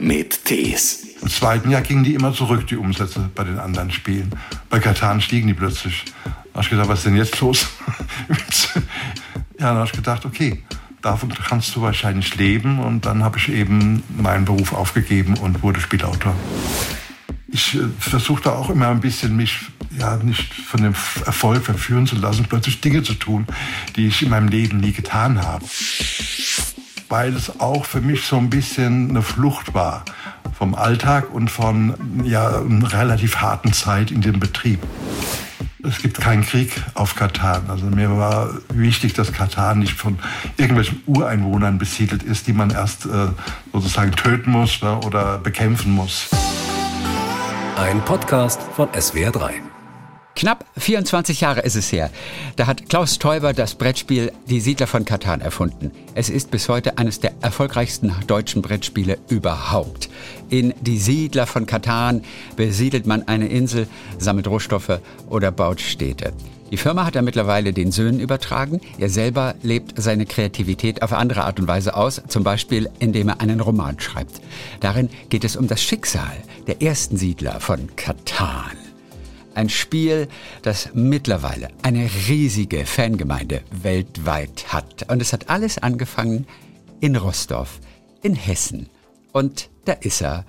mit Tees. Im zweiten Jahr gingen die immer zurück, die Umsätze bei den anderen Spielen. Bei Katan stiegen die plötzlich. Da habe ich gedacht, was ist denn jetzt los? ja, dann habe ich gedacht, okay, davon kannst du wahrscheinlich leben. Und dann habe ich eben meinen Beruf aufgegeben und wurde Spielautor. Ich äh, versuchte auch immer ein bisschen mich ja nicht von dem Erfolg verführen zu lassen, plötzlich Dinge zu tun, die ich in meinem Leben nie getan habe. Weil es auch für mich so ein bisschen eine Flucht war vom Alltag und von ja, einer relativ harten Zeit in dem Betrieb. Es gibt keinen Krieg auf Katan. Also mir war wichtig, dass Katan nicht von irgendwelchen Ureinwohnern besiedelt ist, die man erst äh, sozusagen töten muss ne, oder bekämpfen muss. Ein Podcast von SWR3. Knapp 24 Jahre ist es her. Da hat Klaus Teuber das Brettspiel Die Siedler von Katan erfunden. Es ist bis heute eines der erfolgreichsten deutschen Brettspiele überhaupt. In Die Siedler von Katan besiedelt man eine Insel, sammelt Rohstoffe oder baut Städte. Die Firma hat er mittlerweile den Söhnen übertragen. Er selber lebt seine Kreativität auf andere Art und Weise aus, zum Beispiel indem er einen Roman schreibt. Darin geht es um das Schicksal der ersten Siedler von Katan. Ein Spiel, das mittlerweile eine riesige Fangemeinde weltweit hat. Und es hat alles angefangen in Rostorf, in Hessen. Und da ist er.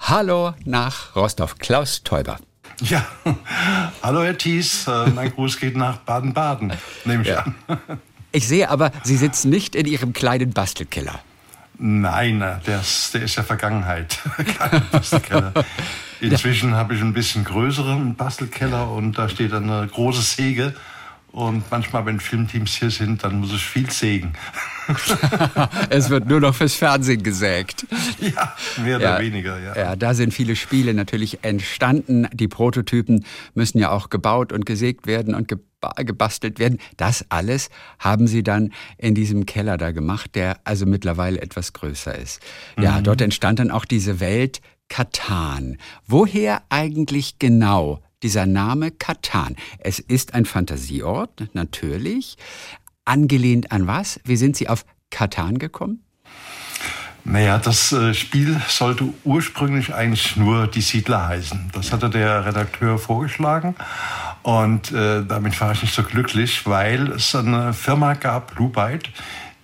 Hallo nach Rostorf, Klaus Teuber. Ja, hallo Herr Thies, äh, mein Gruß geht nach Baden-Baden, nehme ich ja. an. Ich sehe aber, Sie sitzen nicht in Ihrem kleinen Bastelkeller. Nein, der ist, der ist ja Vergangenheit. Bastelkeller. Inzwischen habe ich einen bisschen größeren Bastelkeller und da steht eine große Säge. Und manchmal, wenn Filmteams hier sind, dann muss ich viel sägen. es wird nur noch fürs Fernsehen gesägt. Ja, mehr oder ja, weniger, ja. Ja, da sind viele Spiele natürlich entstanden. Die Prototypen müssen ja auch gebaut und gesägt werden und gebastelt werden. Das alles haben sie dann in diesem Keller da gemacht, der also mittlerweile etwas größer ist. Ja, mhm. dort entstand dann auch diese Welt Katan. Woher eigentlich genau dieser Name Katan? Es ist ein Fantasieort, natürlich. Angelehnt an was? Wie sind Sie auf Katan gekommen? Naja, das äh, Spiel sollte ursprünglich eigentlich nur die Siedler heißen. Das hatte der Redakteur vorgeschlagen. Und äh, damit war ich nicht so glücklich, weil es eine Firma gab, Blue Byte,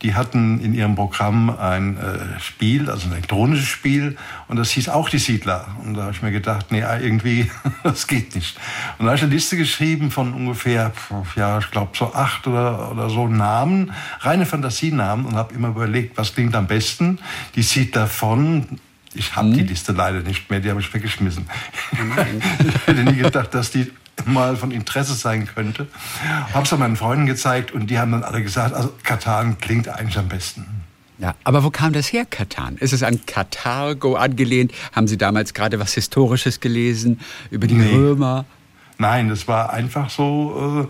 die hatten in ihrem Programm ein äh, Spiel, also ein elektronisches Spiel, und das hieß auch die Siedler. Und da habe ich mir gedacht, nee, ah, irgendwie, das geht nicht. Und da habe ich eine Liste geschrieben von ungefähr, ja, ich glaube so acht oder, oder so Namen, reine Fantasienamen, und habe immer überlegt, was klingt am besten. Die Siedler von ich habe hm. die Liste leider nicht mehr, die habe ich weggeschmissen. ich hätte nie gedacht, dass die mal von Interesse sein könnte. Habe es dann meinen Freunden gezeigt und die haben dann alle gesagt, also Katan klingt eigentlich am besten. Ja, aber wo kam das her, Katan? Ist es an Katargo angelehnt? Haben Sie damals gerade was Historisches gelesen über die nee. Römer? Nein, das war einfach so,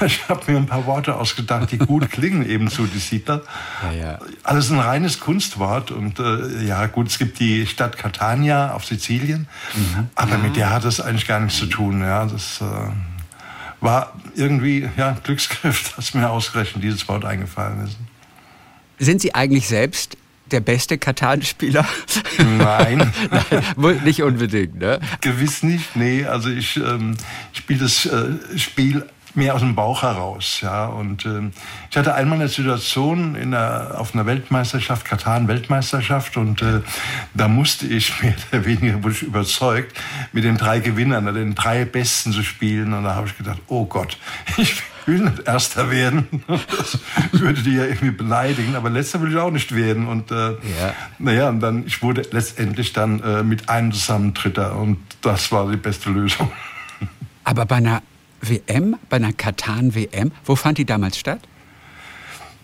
äh, ich habe mir ein paar Worte ausgedacht, die gut klingen eben zu die Siedler. Ja, ja. Alles ein reines Kunstwort und äh, ja gut, es gibt die Stadt Catania auf Sizilien, mhm. aber ja. mit der hat es eigentlich gar nichts zu tun. Ja, das äh, war irgendwie ja Glücksgriff, dass mir ausgerechnet dieses Wort eingefallen ist. Sind Sie eigentlich selbst der beste Katan-Spieler? Nein. Nein. Nicht unbedingt, ne? Gewiss nicht, nee. Also ich ähm, spiele das äh, Spiel mehr aus dem Bauch heraus. Ja. Und ähm, ich hatte einmal eine Situation in der, auf einer Weltmeisterschaft, Katan-Weltmeisterschaft, und äh, da musste ich mehr oder weniger, wurde ich überzeugt, mit den drei Gewinnern, den drei Besten zu spielen. Und da habe ich gedacht, oh Gott, ich will nicht Erster werden. Das würde die ja irgendwie beleidigen, aber Letzter will ich auch nicht werden. Und äh, ja. naja, und dann, ich wurde letztendlich dann äh, mit einem zusammen Dritter und das war die beste Lösung. Aber bei einer WM, bei einer Katan-WM, wo fand die damals statt?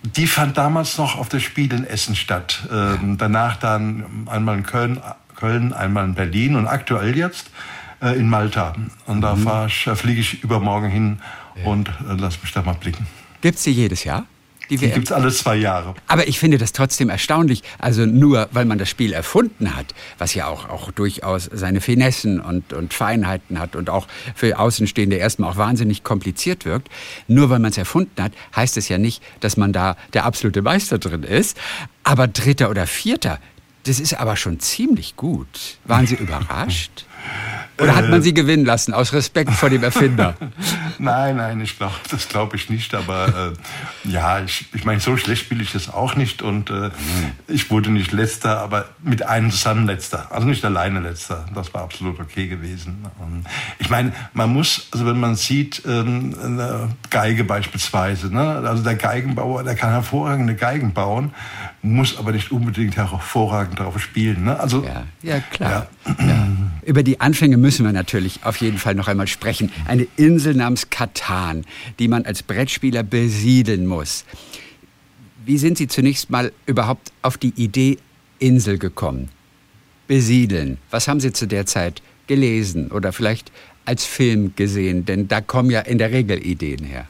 Die fand damals noch auf der Spiel in Essen statt. Ähm, danach dann einmal in Köln, Köln, einmal in Berlin und aktuell jetzt äh, in Malta. Und da mhm. ich, fliege ich übermorgen hin ja. und äh, lass mich da mal blicken. Gibt es die jedes Jahr? Die, die gibt es alle zwei Jahre. Aber ich finde das trotzdem erstaunlich. Also nur, weil man das Spiel erfunden hat, was ja auch, auch durchaus seine Finessen und, und Feinheiten hat und auch für Außenstehende erstmal auch wahnsinnig kompliziert wirkt. Nur weil man es erfunden hat, heißt es ja nicht, dass man da der absolute Meister drin ist. Aber Dritter oder Vierter, Das ist aber schon ziemlich gut. Waren Sie überrascht? Oder hat man äh. sie gewinnen lassen, aus Respekt vor dem Erfinder? nein, nein, ich glaube, das glaube ich nicht. Aber äh, ja, ich, ich meine, so schlecht spiele ich das auch nicht. Und äh, ich wurde nicht letzter, aber mit einem zusammen letzter. Also nicht alleine letzter. Das war absolut okay gewesen. Und ich meine, man muss, also wenn man sieht, ähm, eine Geige beispielsweise, ne? also der Geigenbauer, der kann hervorragende Geigen bauen, muss aber nicht unbedingt hervorragend darauf spielen. Ne? Also, ja, ja klar. Ja. Ja. Über die Anfänge müssen wir natürlich auf jeden Fall noch einmal sprechen. Eine Insel namens Katan, die man als Brettspieler besiedeln muss. Wie sind Sie zunächst mal überhaupt auf die Idee Insel gekommen? Besiedeln. Was haben Sie zu der Zeit gelesen oder vielleicht als Film gesehen? Denn da kommen ja in der Regel Ideen her.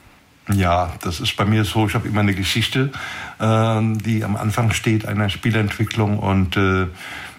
Ja, das ist bei mir so. Ich habe immer eine Geschichte, äh, die am Anfang steht einer Spielentwicklung und äh,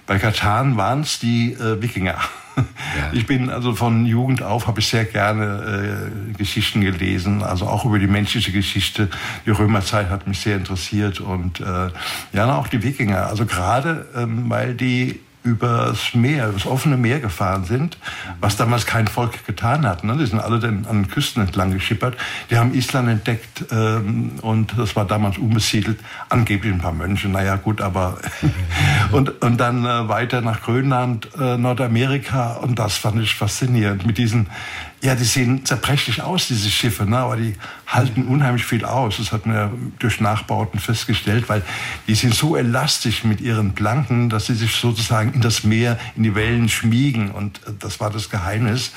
bei Katan waren es die äh, Wikinger. Ja. Ich bin also von Jugend auf habe ich sehr gerne äh, Geschichten gelesen, also auch über die menschliche Geschichte. Die Römerzeit hat mich sehr interessiert und äh, ja auch die Wikinger. Also gerade ähm, weil die übers Meer, das offene Meer gefahren sind, was damals kein Volk getan hat. Ne? Die sind alle dann an den Küsten entlang geschippert. Die haben Island entdeckt ähm, und das war damals unbesiedelt. Angeblich ein paar Mönche, naja gut, aber und, und dann äh, weiter nach Grönland, äh, Nordamerika und das fand ich faszinierend mit diesen ja, die sehen zerbrechlich aus, diese Schiffe, ne? aber die halten unheimlich viel aus. Das hat man durch Nachbauten festgestellt, weil die sind so elastisch mit ihren Planken, dass sie sich sozusagen in das Meer, in die Wellen schmiegen. Und das war das Geheimnis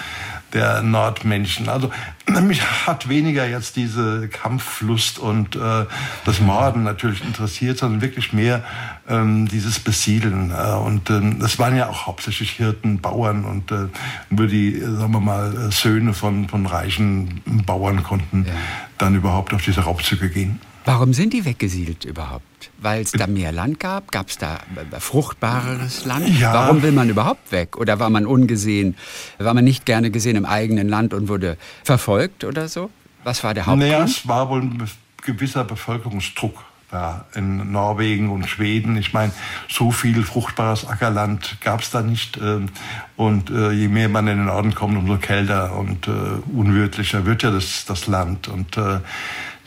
der Nordmenschen. Also mich hat weniger jetzt diese Kampfflust und äh, das Morden natürlich interessiert, sondern wirklich mehr ähm, dieses Besiedeln. Äh, und ähm, das waren ja auch hauptsächlich Hirten, Bauern und äh, nur die, sagen wir mal, Söhne von, von reichen Bauern konnten ja. dann überhaupt auf diese Raubzüge gehen. Warum sind die weggesiedelt überhaupt? Weil es da mehr Land gab? Gab es da fruchtbareres Land? Ja. Warum will man überhaupt weg? Oder war man ungesehen? War man nicht gerne gesehen im eigenen Land und wurde verfolgt oder so? Was war der Hauptgrund? Naja, es war wohl ein gewisser Bevölkerungsdruck da in Norwegen und Schweden. Ich meine, so viel fruchtbares Ackerland gab es da nicht. Ähm, und äh, je mehr man in den Norden kommt, umso kälter und äh, unwirtlicher wird ja das, das Land. Und äh,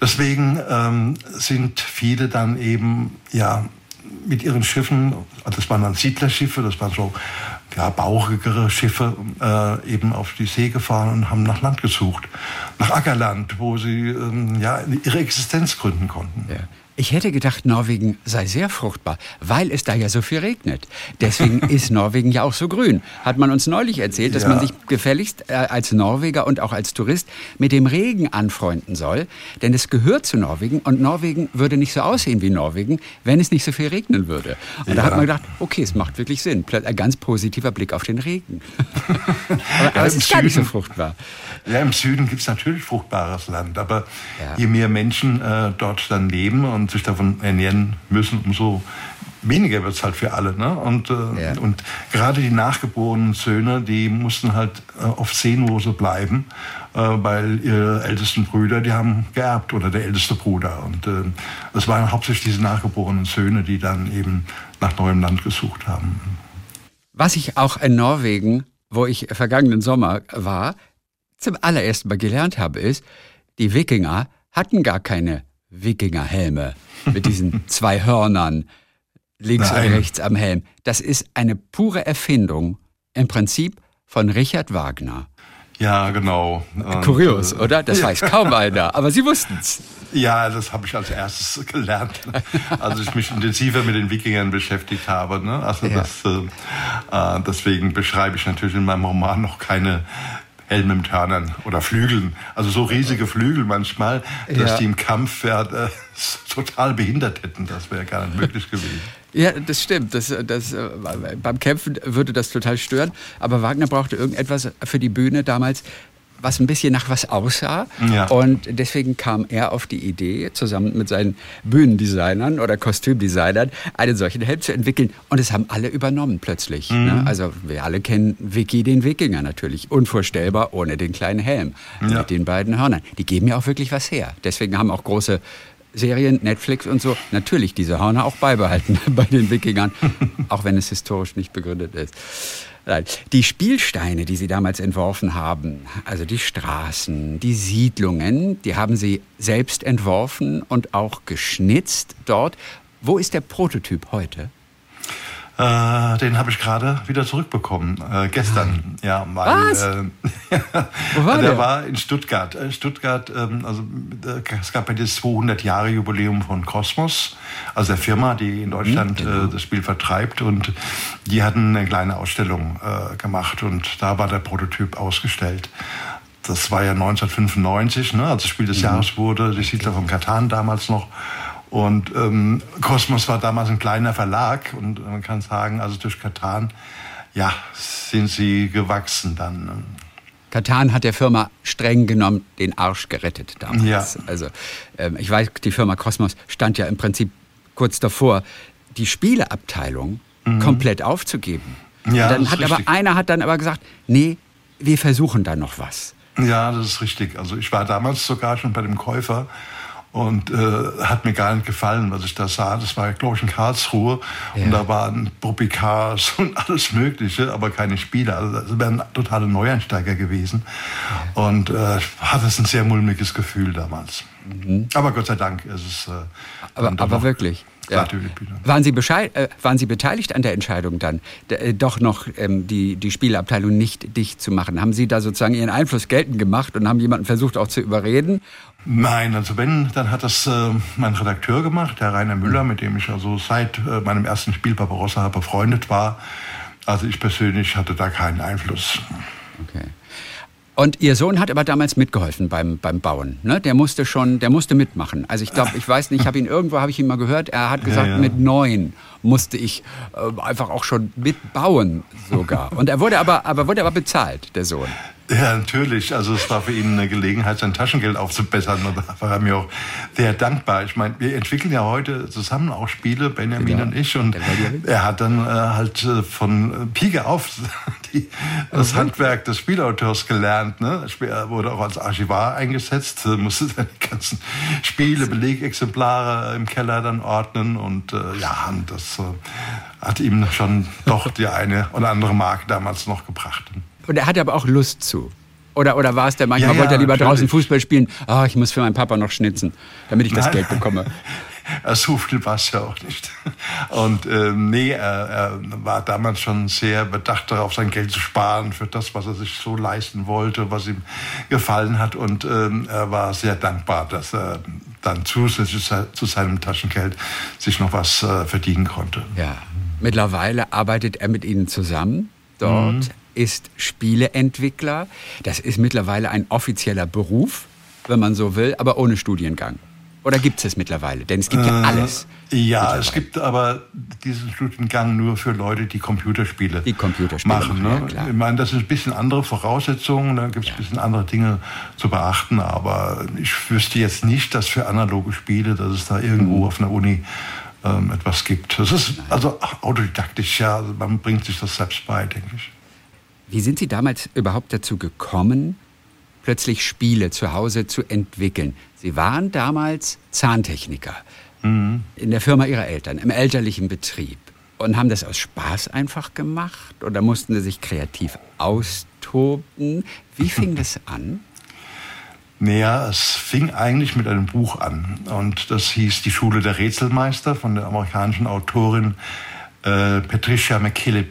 Deswegen ähm, sind viele dann eben ja mit ihren Schiffen, das waren dann Siedlerschiffe, das waren so ja, bauchigere Schiffe, äh, eben auf die See gefahren und haben nach Land gesucht, nach Ackerland, wo sie ähm, ja ihre Existenz gründen konnten. Ja. Ich hätte gedacht, Norwegen sei sehr fruchtbar, weil es da ja so viel regnet. Deswegen ist Norwegen ja auch so grün. Hat man uns neulich erzählt, dass ja. man sich gefälligst äh, als Norweger und auch als Tourist mit dem Regen anfreunden soll. Denn es gehört zu Norwegen und Norwegen würde nicht so aussehen wie Norwegen, wenn es nicht so viel regnen würde. Und ja. da hat man gedacht, okay, es macht wirklich Sinn. Ein ganz positiver Blick auf den Regen. aber, aber ja, es ist gar nicht so fruchtbar. Ja, im Süden gibt es natürlich fruchtbares Land, aber je mehr Menschen äh, dort dann leben und sich davon ernähren müssen, umso weniger wird es halt für alle. Ne? Und, äh, ja. und gerade die nachgeborenen Söhne, die mussten halt äh, oft sehnlose bleiben, äh, weil ihre ältesten Brüder, die haben geerbt oder der älteste Bruder. Und äh, es waren hauptsächlich diese nachgeborenen Söhne, die dann eben nach neuem Land gesucht haben. Was ich auch in Norwegen, wo ich vergangenen Sommer war, zum allerersten Mal gelernt habe, ist, die Wikinger hatten gar keine Wikingerhelme mit diesen zwei Hörnern links Nein. und rechts am Helm. Das ist eine pure Erfindung im Prinzip von Richard Wagner. Ja, genau. Und, Kurios, äh, oder? Das weiß kaum einer, aber Sie wussten es. Ja, das habe ich als erstes gelernt, als ich mich intensiver mit den Wikingern beschäftigt habe. Ne? Also ja. das, äh, äh deswegen beschreibe ich natürlich in meinem Roman noch keine Helme mit Hörnern oder Flügeln. Also so riesige Flügel manchmal, dass ja. die im Kampf ja, äh, total behindert hätten. Das wäre gar nicht möglich gewesen. Ja, das stimmt. Das, das, äh, beim Kämpfen würde das total stören. Aber Wagner brauchte irgendetwas für die Bühne damals, was ein bisschen nach was aussah. Ja. Und deswegen kam er auf die Idee, zusammen mit seinen Bühnendesignern oder Kostümdesignern, einen solchen Helm zu entwickeln. Und es haben alle übernommen plötzlich. Mhm. Ne? Also wir alle kennen Vicky den Wikinger natürlich. Unvorstellbar ohne den kleinen Helm ja. mit den beiden Hörnern. Die geben ja auch wirklich was her. Deswegen haben auch große Serien, Netflix und so, natürlich diese Hörner auch beibehalten bei den Wikingern, auch wenn es historisch nicht begründet ist. Die Spielsteine, die Sie damals entworfen haben, also die Straßen, die Siedlungen, die haben Sie selbst entworfen und auch geschnitzt dort. Wo ist der Prototyp heute? Äh, den habe ich gerade wieder zurückbekommen, äh, gestern. Ja, weil, Was? Äh, Wo war der? Der war in Stuttgart. Äh, Stuttgart, ähm, also äh, es gab ja das 200 Jahre Jubiläum von Cosmos, also der Firma, die in Deutschland mhm, genau. das Spiel vertreibt. Und die hatten eine kleine Ausstellung gemacht und da war der Prototyp ausgestellt. Das war ja 1995, ne, als das Spiel des mhm. Jahres wurde, die Siedler von Katan damals noch. Und ähm, Cosmos war damals ein kleiner Verlag und man kann sagen, also durch Katan, ja, sind sie gewachsen dann. Ne? Katan hat der Firma streng genommen den Arsch gerettet damals. Ja. Also ähm, ich weiß, die Firma Cosmos stand ja im Prinzip kurz davor, die Spieleabteilung mhm. komplett aufzugeben. Ja, dann hat aber einer hat dann aber gesagt, nee, wir versuchen da noch was. Ja, das ist richtig. Also ich war damals sogar schon bei dem Käufer und äh, hat mir gar nicht gefallen, was ich da sah. Das war, glaube ich, in Karlsruhe ja. und da waren Bobicars und alles Mögliche, aber keine Spiele. Also das wären totale Neueinsteiger gewesen ja. und äh, hatte es ein sehr mulmiges Gefühl damals. Mhm. Aber Gott sei Dank ist es. Äh, aber, aber wirklich. Ja. Waren, Sie äh, waren Sie beteiligt an der Entscheidung dann, äh, doch noch ähm, die, die Spielabteilung nicht dicht zu machen? Haben Sie da sozusagen Ihren Einfluss geltend gemacht und haben jemanden versucht auch zu überreden? Nein, also wenn, dann hat das äh, mein Redakteur gemacht, der Rainer Müller, mit dem ich also seit äh, meinem ersten Spiel Barbarossa befreundet war. Also ich persönlich hatte da keinen Einfluss. Okay. Und Ihr Sohn hat aber damals mitgeholfen beim, beim Bauen. Ne? Der musste schon, der musste mitmachen. Also ich glaube, ich weiß nicht, ich habe ihn irgendwo, habe ich ihn mal gehört, er hat gesagt, ja, ja. mit neun musste ich äh, einfach auch schon mitbauen sogar. Und er wurde aber, aber wurde aber bezahlt, der Sohn. Ja, natürlich. Also es war für ihn eine Gelegenheit, sein Taschengeld aufzubessern. Und da war er mir auch sehr dankbar. Ich meine, wir entwickeln ja heute zusammen auch Spiele, Benjamin genau. und ich. Und er hat dann äh, halt äh, von Pike auf die, das okay. Handwerk des Spielauteurs gelernt. Ne? Er wurde auch als Archivar eingesetzt, musste seine ganzen Spiele, Belegexemplare im Keller dann ordnen. Und äh, ja, und das äh, hat ihm schon doch die eine oder andere Mark damals noch gebracht. Und er hatte aber auch Lust zu. Oder, oder war es der manchmal, ja, ja, wollte er lieber natürlich. draußen Fußball spielen? Ah, oh, ich muss für meinen Papa noch schnitzen, damit ich das Nein. Geld bekomme. so viel war es ja auch nicht. Und ähm, nee, er, er, war damals schon sehr bedacht darauf, sein Geld zu sparen für das, was er sich so leisten wollte, was ihm gefallen hat. Und ähm, er war sehr dankbar, dass er dann zusätzlich zu seinem Taschengeld sich noch was äh, verdienen konnte. Ja. Mittlerweile arbeitet er mit Ihnen zusammen dort. Mhm ist Spieleentwickler. Das ist mittlerweile ein offizieller Beruf, wenn man so will, aber ohne Studiengang. Oder gibt es es mittlerweile? Denn es gibt ja äh, alles. Ja, es gibt aber diesen Studiengang nur für Leute, die Computerspiele, die Computerspiele machen. Ne? Ja, ich meine, das sind ein bisschen andere Voraussetzungen, da gibt es ja. ein bisschen andere Dinge zu beachten, aber ich wüsste jetzt nicht, dass für analoge Spiele, dass es da irgendwo mhm. auf einer Uni ähm, etwas gibt. Das ist also autodidaktisch, ja, also man bringt sich das selbst bei, denke ich. Wie sind Sie damals überhaupt dazu gekommen, plötzlich Spiele zu Hause zu entwickeln? Sie waren damals Zahntechniker mhm. in der Firma Ihrer Eltern, im elterlichen Betrieb. Und haben das aus Spaß einfach gemacht oder mussten Sie sich kreativ austoben? Wie fing das an? Naja, es fing eigentlich mit einem Buch an. Und das hieß Die Schule der Rätselmeister von der amerikanischen Autorin äh, Patricia McKillip.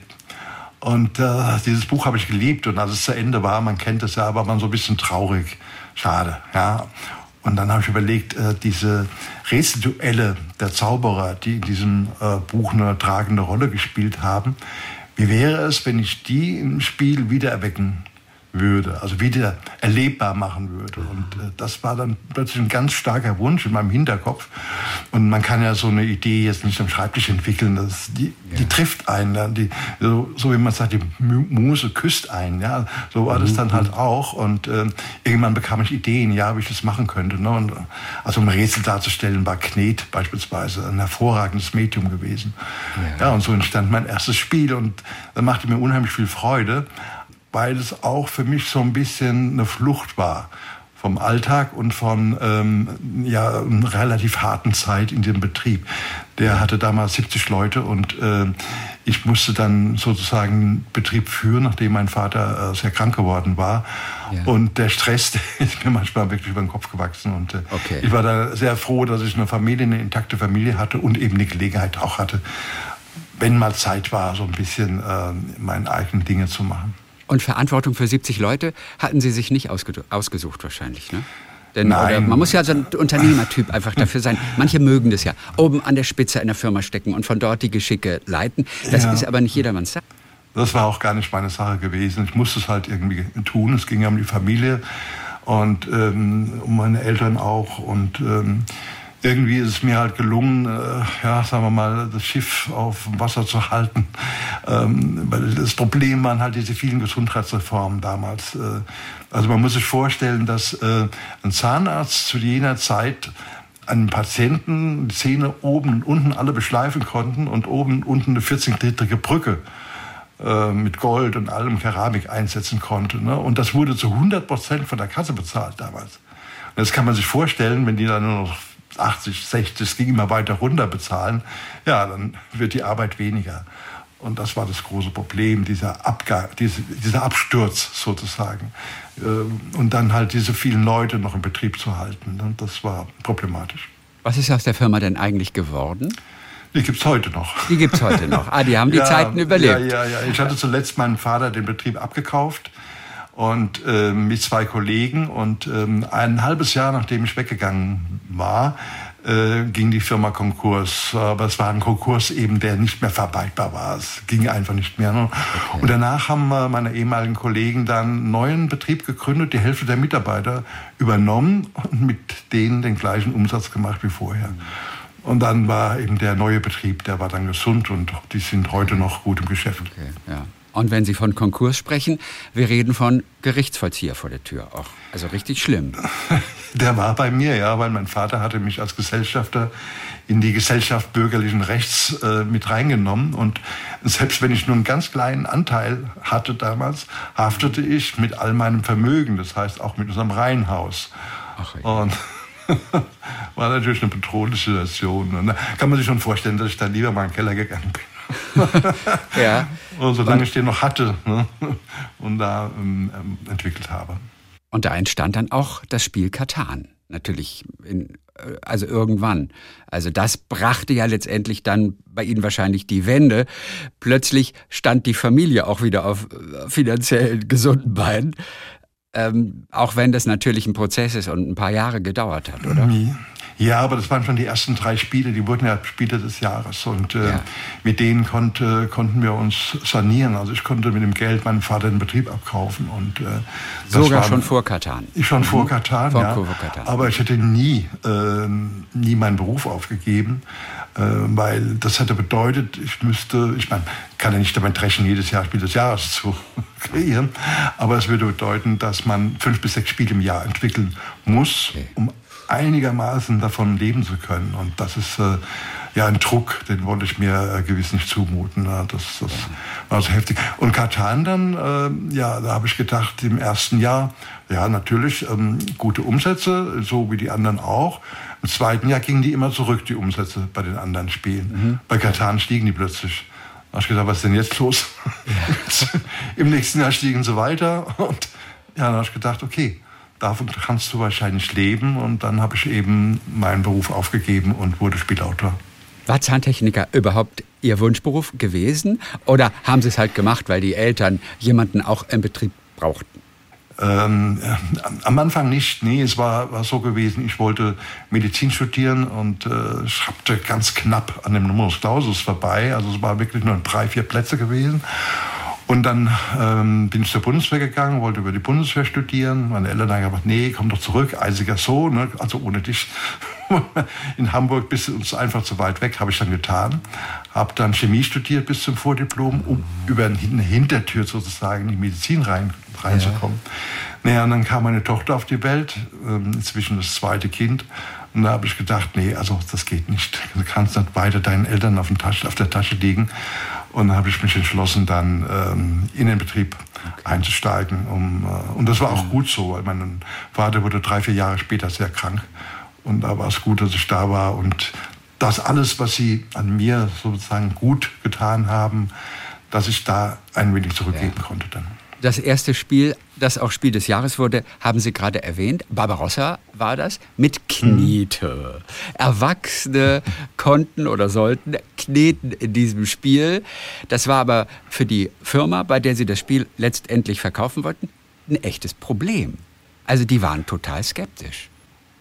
Und äh, dieses Buch habe ich geliebt und als es zu Ende war, man kennt es ja, war man so ein bisschen traurig. Schade, ja. Und dann habe ich überlegt, äh, diese Rätselduelle der Zauberer, die in diesem äh, Buch eine tragende Rolle gespielt haben, wie wäre es, wenn ich die im Spiel wiedererwecken würde, also wieder erlebbar machen würde. Und äh, das war dann plötzlich ein ganz starker Wunsch in meinem Hinterkopf. Und man kann ja so eine Idee jetzt nicht am Schreibtisch entwickeln. Das, die, ja. die trifft einen dann. Die, so, so, wie man sagt, die Muse küsst einen. Ja? So war das dann halt auch. Und äh, irgendwann bekam ich Ideen, ja, wie ich das machen könnte. Ne? Und, also um Rätsel darzustellen, war Knet beispielsweise ein hervorragendes Medium gewesen. Ja. ja, und so entstand mein erstes Spiel. Und das machte mir unheimlich viel Freude weil es auch für mich so ein bisschen eine Flucht war vom Alltag und von ähm, ja, einer relativ harten Zeit in dem Betrieb. Der hatte damals 70 Leute und äh, ich musste dann sozusagen den Betrieb führen, nachdem mein Vater äh, sehr krank geworden war. Ja. Und der Stress der ist mir manchmal wirklich über den Kopf gewachsen. Und äh, okay. ich war da sehr froh, dass ich eine Familie, eine intakte Familie hatte und eben die Gelegenheit auch hatte, wenn mal Zeit war, so ein bisschen äh, meine eigenen Dinge zu machen. Und Verantwortung für 70 Leute hatten Sie sich nicht ausge ausgesucht wahrscheinlich, ne? Denn oder, man muss ja so ein Unternehmertyp einfach dafür sein. Manche mögen das ja. Oben an der Spitze einer Firma stecken und von dort die Geschicke leiten. Das ja. ist aber nicht jedermanns Sache. Das war auch gar nicht meine Sache gewesen. Ich musste es halt irgendwie tun. Es ging ja um die Familie und ähm, um meine Eltern auch. Und ähm, irgendwie ist es mir halt gelungen, äh, ja, sagen wir mal, das Schiff auf dem Wasser zu halten. Ähm, das Problem waren halt diese vielen Gesundheitsreformen damals. Äh, also man muss sich vorstellen, dass äh, ein Zahnarzt zu jener Zeit einen Patienten die Zähne oben und unten alle beschleifen konnten und oben und unten eine 14-gliedrige Brücke äh, mit Gold und allem Keramik einsetzen konnte. Ne? Und das wurde zu 100 Prozent von der Kasse bezahlt damals. Und das kann man sich vorstellen, wenn die dann nur noch 80, 60, es ging immer weiter runter bezahlen, ja, dann wird die Arbeit weniger. Und das war das große Problem, dieser, Abgang, diese, dieser Absturz sozusagen. Ähm, und dann halt diese vielen Leute noch im Betrieb zu halten. Und das war problematisch. Was ist aus der Firma denn eigentlich geworden? Die gibt es heute noch. Die gibt es heute noch. Ah, die haben die ja, Zeiten überlebt. Ja, ja, ja. Ich hatte zuletzt meinen Vater den Betrieb abgekauft und äh, mit zwei Kollegen und ähm, ein halbes Jahr nachdem ich weggegangen war, äh, ging die Firma Konkurs. Aber es war ein Konkurs eben, der nicht mehr vermeidbar war. Es ging einfach nicht mehr. Ne? Okay. Und danach haben äh, meine ehemaligen Kollegen dann einen neuen Betrieb gegründet, die Hälfte der Mitarbeiter übernommen und mit denen den gleichen Umsatz gemacht wie vorher. Und dann war eben der neue Betrieb, der war dann gesund und die sind heute noch gut im Geschäft. Okay, ja. Und wenn Sie von Konkurs sprechen, wir reden von Gerichtsvollzieher vor der Tür auch. Also richtig schlimm. Der war bei mir, ja, weil mein Vater hatte mich als Gesellschafter in die Gesellschaft bürgerlichen Rechts äh, mit reingenommen. Und selbst wenn ich nur einen ganz kleinen Anteil hatte damals, haftete ich mit all meinem Vermögen, das heißt auch mit unserem Reihenhaus. Ach, ja. Und war natürlich eine bedrohliche Situation. Und da kann man sich schon vorstellen, dass ich dann lieber mal in den Keller gegangen bin. ja. Und solange ich den noch hatte ne? und da ähm, ähm, entwickelt habe. Und da entstand dann auch das Spiel Katan. Natürlich, in, äh, also irgendwann. Also das brachte ja letztendlich dann bei Ihnen wahrscheinlich die Wende. Plötzlich stand die Familie auch wieder auf äh, finanziell gesunden Beinen. Ähm, auch wenn das natürlich ein Prozess ist und ein paar Jahre gedauert hat, oder? Ja, aber das waren schon die ersten drei Spiele, die wurden ja Spiele des Jahres. Und äh, ja. mit denen konnte, konnten wir uns sanieren. Also ich konnte mit dem Geld meinem Vater den Betrieb abkaufen. Und, äh, Sogar war, schon vor Katan. Schon vor mhm. Katan, vor ja. Katan. Aber ich hätte nie, äh, nie meinen Beruf aufgegeben. Äh, weil das hätte bedeutet, ich müsste, ich meine, kann ja nicht damit rechnen, jedes Jahr Spiel des Jahres zu kreieren, aber es würde bedeuten, dass man fünf bis sechs Spiele im Jahr entwickeln muss, okay. um einigermaßen davon leben zu können. Und das ist äh, ja ein Druck, den wollte ich mir äh, gewiss nicht zumuten. Ja, das, das war so heftig. Und Katan dann, äh, ja, da habe ich gedacht, im ersten Jahr, ja, natürlich ähm, gute Umsätze, so wie die anderen auch. Im zweiten Jahr gingen die immer zurück, die Umsätze bei den anderen Spielen. Mhm. Bei Katan stiegen die plötzlich. Da habe ich gedacht, was ist denn jetzt los? Ja. Im nächsten Jahr stiegen sie weiter. Und ja, dann habe ich gedacht, okay, davon kannst du wahrscheinlich leben. Und dann habe ich eben meinen Beruf aufgegeben und wurde Spielautor. War Zahntechniker überhaupt Ihr Wunschberuf gewesen? Oder haben Sie es halt gemacht, weil die Eltern jemanden auch im Betrieb brauchten? Ähm, am Anfang nicht, nee, es war, war so gewesen, ich wollte Medizin studieren und äh, schraubte ganz knapp an dem Numerus Clausus vorbei, also es war wirklich nur drei, vier Plätze gewesen. Und dann ähm, bin ich zur Bundeswehr gegangen, wollte über die Bundeswehr studieren. Meine Eltern haben gesagt, nee, komm doch zurück, eisiger so, ne? also ohne dich. In Hamburg bist du uns einfach zu weit weg, habe ich dann getan. Habe dann Chemie studiert bis zum Vordiplom, um über eine Hintertür sozusagen in die Medizin rein, reinzukommen. Ja. Naja, und dann kam meine Tochter auf die Welt, ähm, inzwischen das zweite Kind. Und da habe ich gedacht, nee, also das geht nicht. Du kannst nicht weiter deinen Eltern auf, Tasche, auf der Tasche liegen. Und dann habe ich mich entschlossen, dann ähm, in den Betrieb okay. einzusteigen. Um, äh, und das war auch mhm. gut so, weil mein Vater wurde drei, vier Jahre später sehr krank. Und da war es gut, dass ich da war. Und das alles, was sie an mir sozusagen gut getan haben, dass ich da ein wenig zurückgeben ja. konnte dann. Das erste Spiel, das auch Spiel des Jahres wurde, haben Sie gerade erwähnt. Barbarossa war das mit Knete. Mhm. Erwachsene konnten oder sollten kneten in diesem Spiel. Das war aber für die Firma, bei der Sie das Spiel letztendlich verkaufen wollten, ein echtes Problem. Also die waren total skeptisch.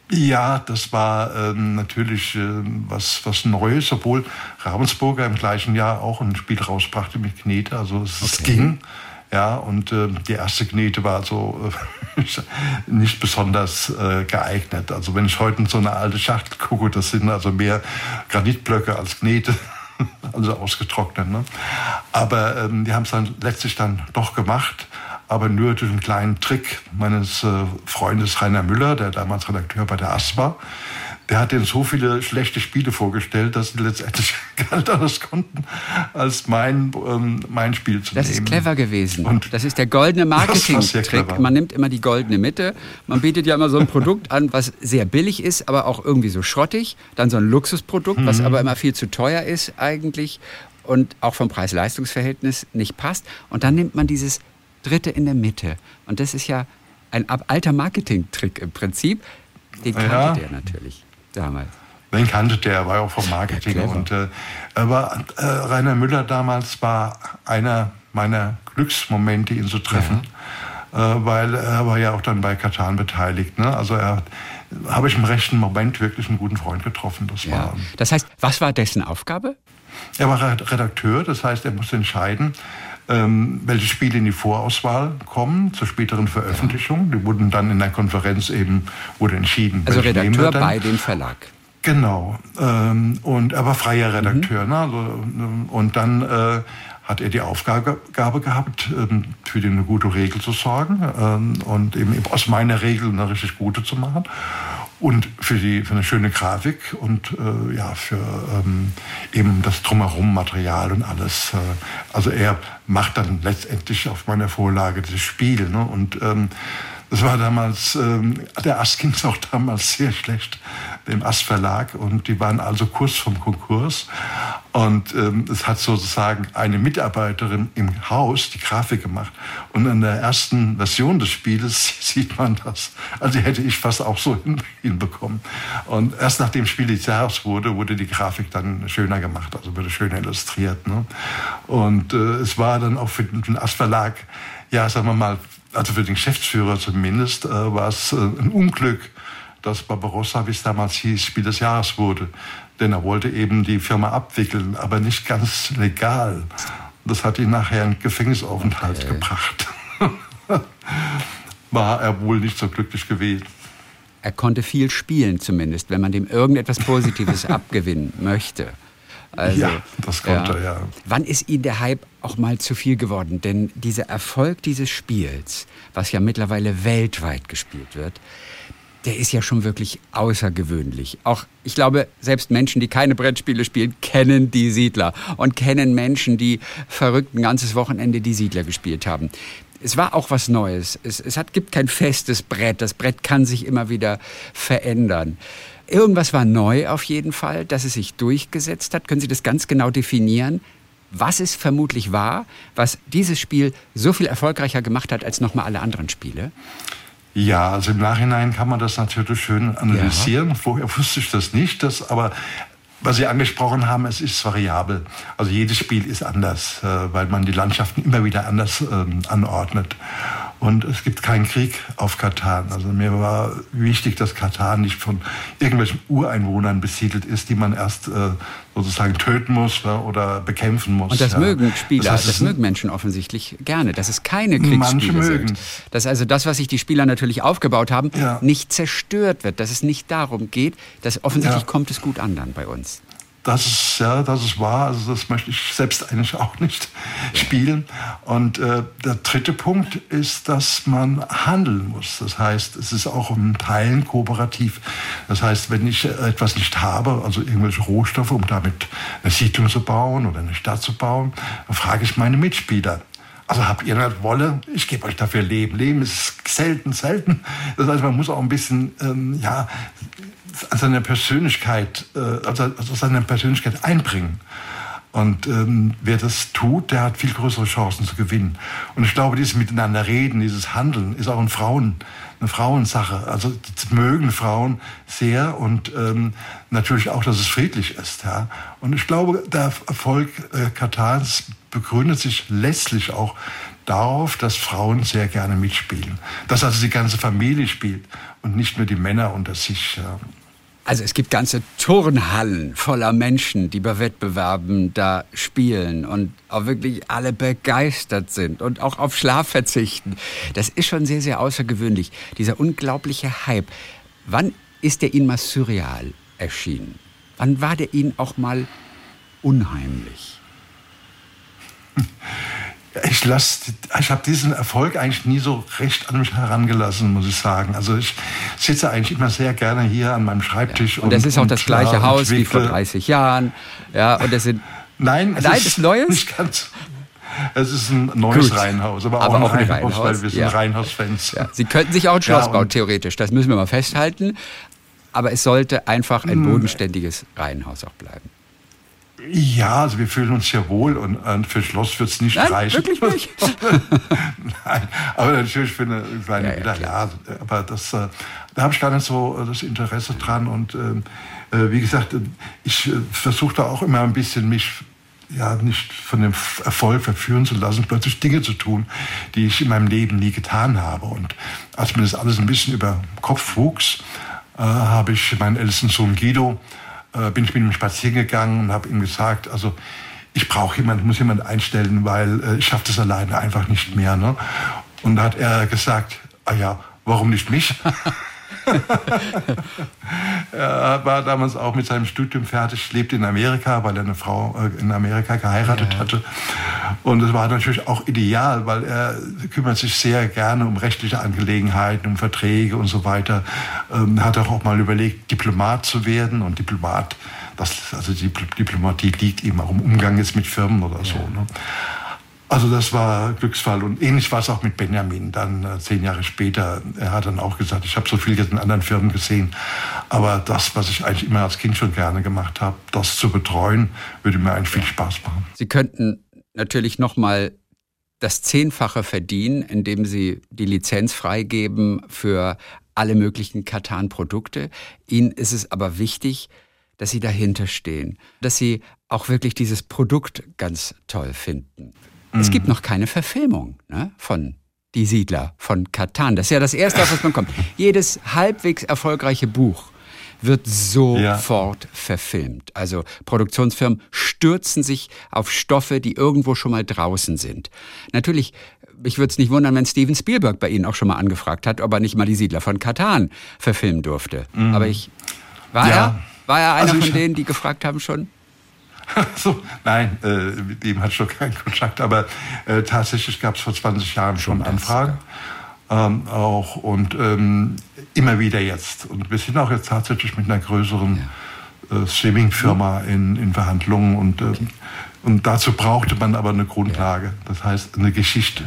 Ja, das war ähm, natürlich äh, was, was Neues, obwohl Ravensburger im gleichen Jahr auch ein Spiel rausbrachte mit Knete. Also es, okay. es ging. Ja, und äh, die erste Knete war so äh, nicht besonders äh, geeignet. Also wenn ich heute in so eine alte Schachtel gucke, das sind also mehr Granitblöcke als Knete, also ausgetrocknet. Ne? Aber ähm, die haben es dann letztlich dann doch gemacht aber nur durch einen kleinen Trick meines äh, Freundes Rainer Müller, der damals Redakteur bei der AS war. Der hat denen so viele schlechte Spiele vorgestellt, dass sie letztendlich gar nicht anders konnten, als mein, ähm, mein Spiel zu das nehmen. Das ist clever gewesen. Und das ist der goldene Marketing-Trick. Man nimmt immer die goldene Mitte. Man bietet ja immer so ein Produkt an, was sehr billig ist, aber auch irgendwie so schrottig. Dann so ein Luxusprodukt, was mhm. aber immer viel zu teuer ist eigentlich und auch vom Preis-Leistungs-Verhältnis nicht passt. Und dann nimmt man dieses Dritte in der Mitte. Und das ist ja ein alter Marketing-Trick im Prinzip. Den kannte ja. der natürlich damals. Den kannte der, war ja auch vom Marketing. und, äh, aber äh, Rainer Müller damals war einer meiner Glücksmomente, ihn zu treffen. Ja. Äh, weil er war ja auch dann bei Katan beteiligt. Ne? Also er habe ich im rechten Moment wirklich einen guten Freund getroffen. Das, ja. war, das heißt, was war dessen Aufgabe? Er war Redakteur, das heißt, er musste entscheiden, ähm, welche Spiele in die Vorauswahl kommen zur späteren Veröffentlichung. Die wurden dann in der Konferenz eben wurde entschieden. Also Redakteur bei dem Verlag. Genau. Ähm, und er war freier Redakteur. Mhm. Ne? Also, ähm, und dann äh, hat er die Aufgabe gehabt, ähm, für die eine gute Regel zu sorgen ähm, und eben aus meiner Regel eine richtig gute zu machen und für, die, für eine schöne Grafik und äh, ja, für ähm, eben das Drumherum, Material und alles. Äh, also er macht dann letztendlich auf meiner Vorlage das Spiel. Ne? Und ähm, das war damals, ähm, der Ast ging es auch damals sehr schlecht, dem Ast Verlag. Und die waren also kurz vom Konkurs. Und ähm, es hat sozusagen eine Mitarbeiterin im Haus die Grafik gemacht. Und in der ersten Version des Spieles sieht man das. Also hätte ich fast auch so hinbekommen. Und erst nachdem das Spiel des Jahres wurde, wurde die Grafik dann schöner gemacht. Also wurde schöner illustriert. Ne? Und äh, es war dann auch für den Ast Verlag, ja, sagen wir mal, also für den Geschäftsführer zumindest, äh, war es äh, ein Unglück, dass Barbarossa, wie es damals hieß, Spiel des Jahres wurde. Denn er wollte eben die Firma abwickeln, aber nicht ganz legal. Das hat ihn nachher in Gefängnisaufenthalt okay. gebracht. war er wohl nicht so glücklich gewesen. Er konnte viel spielen zumindest, wenn man dem irgendetwas Positives abgewinnen möchte. Also, ja, das konnte ja. ja. Wann ist Ihnen der Hype auch mal zu viel geworden? Denn dieser Erfolg dieses Spiels, was ja mittlerweile weltweit gespielt wird, der ist ja schon wirklich außergewöhnlich. Auch ich glaube, selbst Menschen, die keine Brettspiele spielen, kennen die Siedler und kennen Menschen, die verrückt ein ganzes Wochenende die Siedler gespielt haben. Es war auch was Neues. Es, es hat, gibt kein festes Brett. Das Brett kann sich immer wieder verändern. Irgendwas war neu auf jeden Fall, dass es sich durchgesetzt hat. Können Sie das ganz genau definieren? Was es vermutlich war, was dieses Spiel so viel erfolgreicher gemacht hat als nochmal alle anderen Spiele? Ja, also im Nachhinein kann man das natürlich schön analysieren. Ja. Vorher wusste ich das nicht, das, aber was Sie angesprochen haben, es ist variabel. Also jedes Spiel ist anders, äh, weil man die Landschaften immer wieder anders ähm, anordnet. Und es gibt keinen Krieg auf Katan. Also mir war wichtig, dass Katan nicht von irgendwelchen Ureinwohnern besiedelt ist, die man erst äh, sozusagen töten muss ne, oder bekämpfen muss. Und das ja. mögen Spieler, das, heißt, das mögen Menschen offensichtlich gerne, dass es keine Kriegsspiele sind. Dass also das, was sich die Spieler natürlich aufgebaut haben, ja. nicht zerstört wird, dass es nicht darum geht, dass offensichtlich kommt es gut an dann bei uns. Das ist, ja, das ist wahr. Also das möchte ich selbst eigentlich auch nicht spielen. Und äh, der dritte Punkt ist, dass man handeln muss. Das heißt, es ist auch im Teilen kooperativ. Das heißt, wenn ich etwas nicht habe, also irgendwelche Rohstoffe, um damit eine Siedlung zu bauen oder eine Stadt zu bauen, dann frage ich meine Mitspieler. Also habt ihr nicht Wolle? Ich gebe euch dafür Leben. Leben ist selten, selten. Das heißt, man muss auch ein bisschen, ähm, ja, seine Persönlichkeit, äh, also, also seine Persönlichkeit einbringen. Und ähm, wer das tut, der hat viel größere Chancen zu gewinnen. Und ich glaube, dieses Miteinander reden, dieses Handeln ist auch ein Frauen, eine Frauensache. Also das mögen Frauen sehr und ähm, natürlich auch, dass es friedlich ist. Ja. Und ich glaube, der Erfolg äh, Katars begründet sich letztlich auch darauf, dass Frauen sehr gerne mitspielen. Dass also die ganze Familie spielt und nicht nur die Männer unter sich. Ja. Also es gibt ganze Turnhallen voller Menschen, die bei Wettbewerben da spielen und auch wirklich alle begeistert sind und auch auf Schlaf verzichten. Das ist schon sehr, sehr außergewöhnlich. Dieser unglaubliche Hype. Wann ist der Ihnen mal surreal erschienen? Wann war der Ihnen auch mal unheimlich? Ich lasse, ich habe diesen Erfolg eigentlich nie so recht an mich herangelassen, muss ich sagen. Also ich sitze eigentlich immer sehr gerne hier an meinem Schreibtisch. Ja. Und, und das ist auch das gleiche Haus wie vor 30 Jahren. Ja, und das sind Nein, es Nein, ist, ist Neues? Nicht ganz. Es ist ein neues Gut. Reihenhaus, aber, aber auch, ein Reihenhaus, Reihenhaus, weil wir sind ja. Reihenhausfans. Ja. Sie könnten sich auch ein Schloss ja, bauen, theoretisch. Das müssen wir mal festhalten. Aber es sollte einfach ein hm. bodenständiges Reihenhaus auch bleiben. Ja, also wir fühlen uns ja wohl und, und für Schloss wird es nicht Nein, reichen. Wirklich nicht? Nein, aber natürlich für eine kleine ja, Villa, ja, ja, aber das, äh, da habe ich gar nicht so das Interesse dran und ähm, äh, wie gesagt, ich äh, versuche da auch immer ein bisschen mich ja, nicht von dem Erfolg verführen zu lassen, plötzlich Dinge zu tun, die ich in meinem Leben nie getan habe. Und als mir das alles ein bisschen über den Kopf wuchs, äh, habe ich meinen ältesten Sohn Guido äh, bin ich mit ihm spazieren gegangen und habe ihm gesagt, also ich brauche jemanden, muss jemanden einstellen, weil äh, ich schaffe das alleine einfach nicht mehr. Ne? Und da hat er gesagt, ah ja, warum nicht mich? er war damals auch mit seinem Studium fertig, lebte in Amerika, weil er eine Frau äh, in Amerika geheiratet ja. hatte. Und es war natürlich auch ideal, weil er kümmert sich sehr gerne um rechtliche Angelegenheiten, um Verträge und so weiter. Ähm, hat auch mal überlegt, Diplomat zu werden. Und Diplomat, das, also die Diplomatie liegt eben auch im Umgang jetzt mit Firmen oder so. Ne? Also das war Glücksfall und ähnlich war es auch mit Benjamin. Dann äh, zehn Jahre später, er hat dann auch gesagt, ich habe so viel jetzt in anderen Firmen gesehen, aber das, was ich eigentlich immer als Kind schon gerne gemacht habe, das zu betreuen, würde mir eigentlich viel Spaß machen. Sie könnten natürlich noch mal das Zehnfache verdienen, indem Sie die Lizenz freigeben für alle möglichen Katan-Produkte. Ihnen ist es aber wichtig, dass Sie dahinter stehen, dass Sie auch wirklich dieses Produkt ganz toll finden. Mhm. Es gibt noch keine Verfilmung ne, von Die Siedler von Katan. Das ist ja das Erste, auf was man kommt. Jedes halbwegs erfolgreiche Buch wird sofort ja. verfilmt. Also Produktionsfirmen stürzen sich auf Stoffe, die irgendwo schon mal draußen sind. Natürlich, ich würde es nicht wundern, wenn Steven Spielberg bei Ihnen auch schon mal angefragt hat, ob er nicht mal die Siedler von Katan verfilmen durfte. Mhm. Aber ich war ja. er war er einer also von denen, die gefragt haben schon? so, nein, äh, mit dem hat schon keinen Kontakt, aber äh, tatsächlich gab es vor 20 Jahren schon, schon Anfragen. Ähm, auch und ähm, immer wieder jetzt. Und wir sind auch jetzt tatsächlich mit einer größeren ja. äh, Streaming-Firma in, in Verhandlungen und, äh, okay. und dazu brauchte man aber eine Grundlage, das heißt eine Geschichte.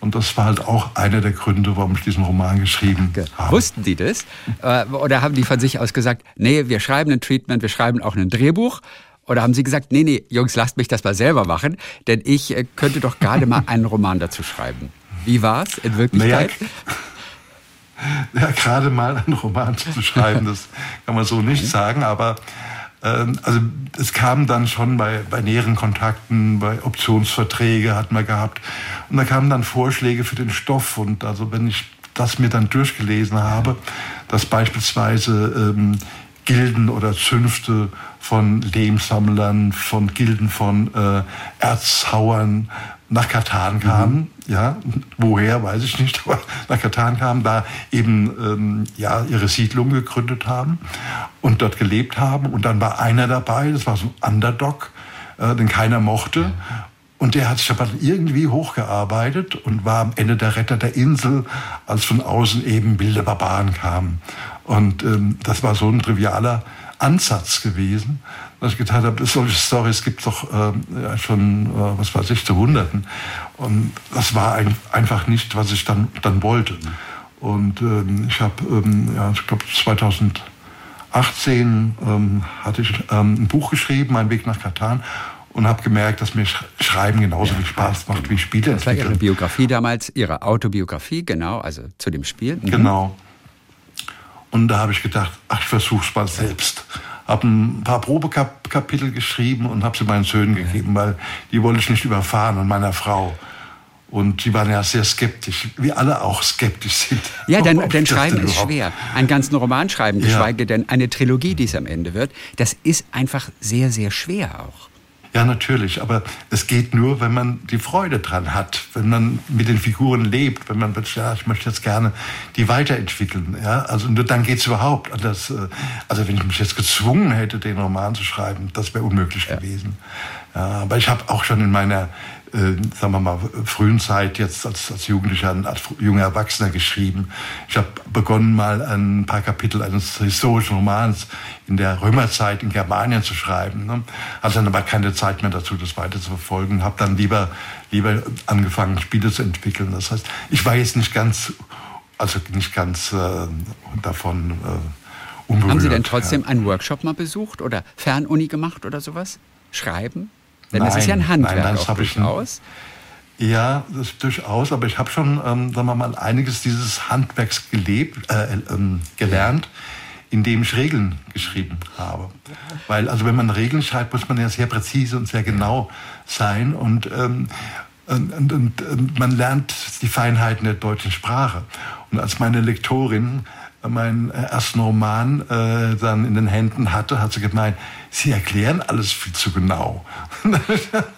Und das war halt auch einer der Gründe, warum ich diesen Roman geschrieben habe. Wussten die das? Äh, oder haben die von sich aus gesagt, nee, wir schreiben ein Treatment, wir schreiben auch ein Drehbuch oder haben Sie gesagt, nee, nee, Jungs, lasst mich das mal selber machen, denn ich äh, könnte doch gerade mal einen Roman dazu schreiben. Wie war es in Wirklichkeit? Naja, ja, gerade mal einen Roman zu schreiben, das kann man so nicht mhm. sagen, aber ähm, also es kam dann schon bei, bei näheren Kontakten, bei Optionsverträge hatten wir gehabt und da kamen dann Vorschläge für den Stoff und also wenn ich das mir dann durchgelesen habe, dass beispielsweise ähm, Gilden oder Zünfte von Lehmsammlern, von Gilden von äh, Erzhauern nach Katan kamen. Mhm. Ja, woher weiß ich nicht, aber nach Katan kamen, da eben ähm, ja, ihre Siedlung gegründet haben und dort gelebt haben. Und dann war einer dabei, das war so ein Underdog, äh, den keiner mochte. Und der hat sich aber irgendwie hochgearbeitet und war am Ende der Retter der Insel, als von außen eben wilde Barbaren kamen. Und ähm, das war so ein trivialer Ansatz gewesen, dass ich gedacht habe, solche Stories gibt es doch ähm, ja, schon, äh, was weiß ich, zu Hunderten. Und das war ein, einfach nicht, was ich dann, dann wollte. Und ähm, ich habe, ähm, ja, ich glaube 2018 ähm, hatte ich ähm, ein Buch geschrieben, Mein Weg nach Katan und habe gemerkt, dass mir Schreiben genauso viel Spaß macht wie Spiele. Das war Ihre Biografie damals, Ihre Autobiografie, genau, also zu dem Spiel. Mhm. Genau. Und da habe ich gedacht, ach, ich versuch's mal selbst. Habe ein paar Probekapitel geschrieben und habe sie meinen Söhnen gegeben, weil die wollte ich nicht überfahren und meiner Frau. Und die waren ja sehr skeptisch, wie alle auch skeptisch sind. Ja, denn, denn Schreiben ist schwer. Einen ganzen Roman schreiben, geschweige ja. denn eine Trilogie, die es am Ende wird, das ist einfach sehr, sehr schwer auch. Ja, natürlich, aber es geht nur, wenn man die Freude dran hat, wenn man mit den Figuren lebt, wenn man ja, ich möchte jetzt gerne die weiterentwickeln. Ja, also nur dann geht's überhaupt. Das, äh, also wenn ich mich jetzt gezwungen hätte, den Roman zu schreiben, das wäre unmöglich ja. gewesen. Ja, aber ich habe auch schon in meiner äh, sagen wir mal, frühen Zeit jetzt als, als Jugendlicher, als junger Erwachsener geschrieben. Ich habe begonnen, mal ein paar Kapitel eines historischen Romans in der Römerzeit in Germanien zu schreiben. Ne? Hatte dann aber keine Zeit mehr dazu, das weiter zu verfolgen. Habe dann lieber, lieber angefangen, Spiele zu entwickeln. Das heißt, ich war jetzt nicht ganz, also nicht ganz äh, davon äh, unberührt. Haben Sie denn trotzdem ja. einen Workshop mal besucht oder Fernuni gemacht oder sowas? Schreiben? Denn nein, das ist ja ein Handwerk nein, das auch durchaus. Ja, das ist durchaus, aber ich habe schon, ähm, sagen wir mal, einiges dieses Handwerks gelebt, äh, ähm, gelernt, indem ich Regeln geschrieben habe. Weil, also wenn man Regeln schreibt, muss man ja sehr präzise und sehr genau sein und, ähm, und, und, und man lernt die Feinheiten der deutschen Sprache. Und als meine Lektorin meinen ersten Roman äh, dann in den Händen hatte, hat sie gemeint, Sie erklären alles viel zu genau.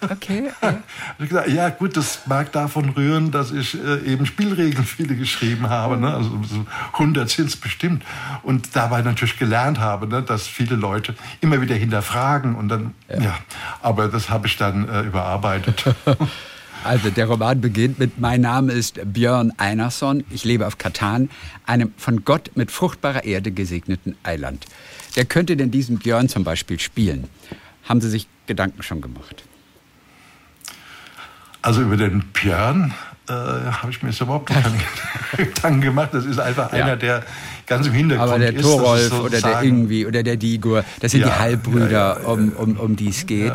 Okay. Gesagt, ja gut, das mag davon rühren, dass ich äh, eben Spielregeln viele geschrieben habe. Ne? Also so 100 sind es bestimmt. Und dabei natürlich gelernt habe, ne? dass viele Leute immer wieder hinterfragen und dann, ja, ja aber das habe ich dann äh, überarbeitet. Also der Roman beginnt mit Mein Name ist Björn Einarsson. Ich lebe auf Katan, einem von Gott mit fruchtbarer Erde gesegneten Eiland. Wer könnte denn diesen Björn zum Beispiel spielen? Haben Sie sich Gedanken schon gemacht? Also über den Björn äh, habe ich mir jetzt überhaupt keine Gedanken gemacht. Das ist einfach ja. einer, der ganz im Hintergrund ist. Aber der Thorolf so oder der Ingwi oder der Digur, das sind ja, die Halbbrüder, ja, um, um, um die es geht.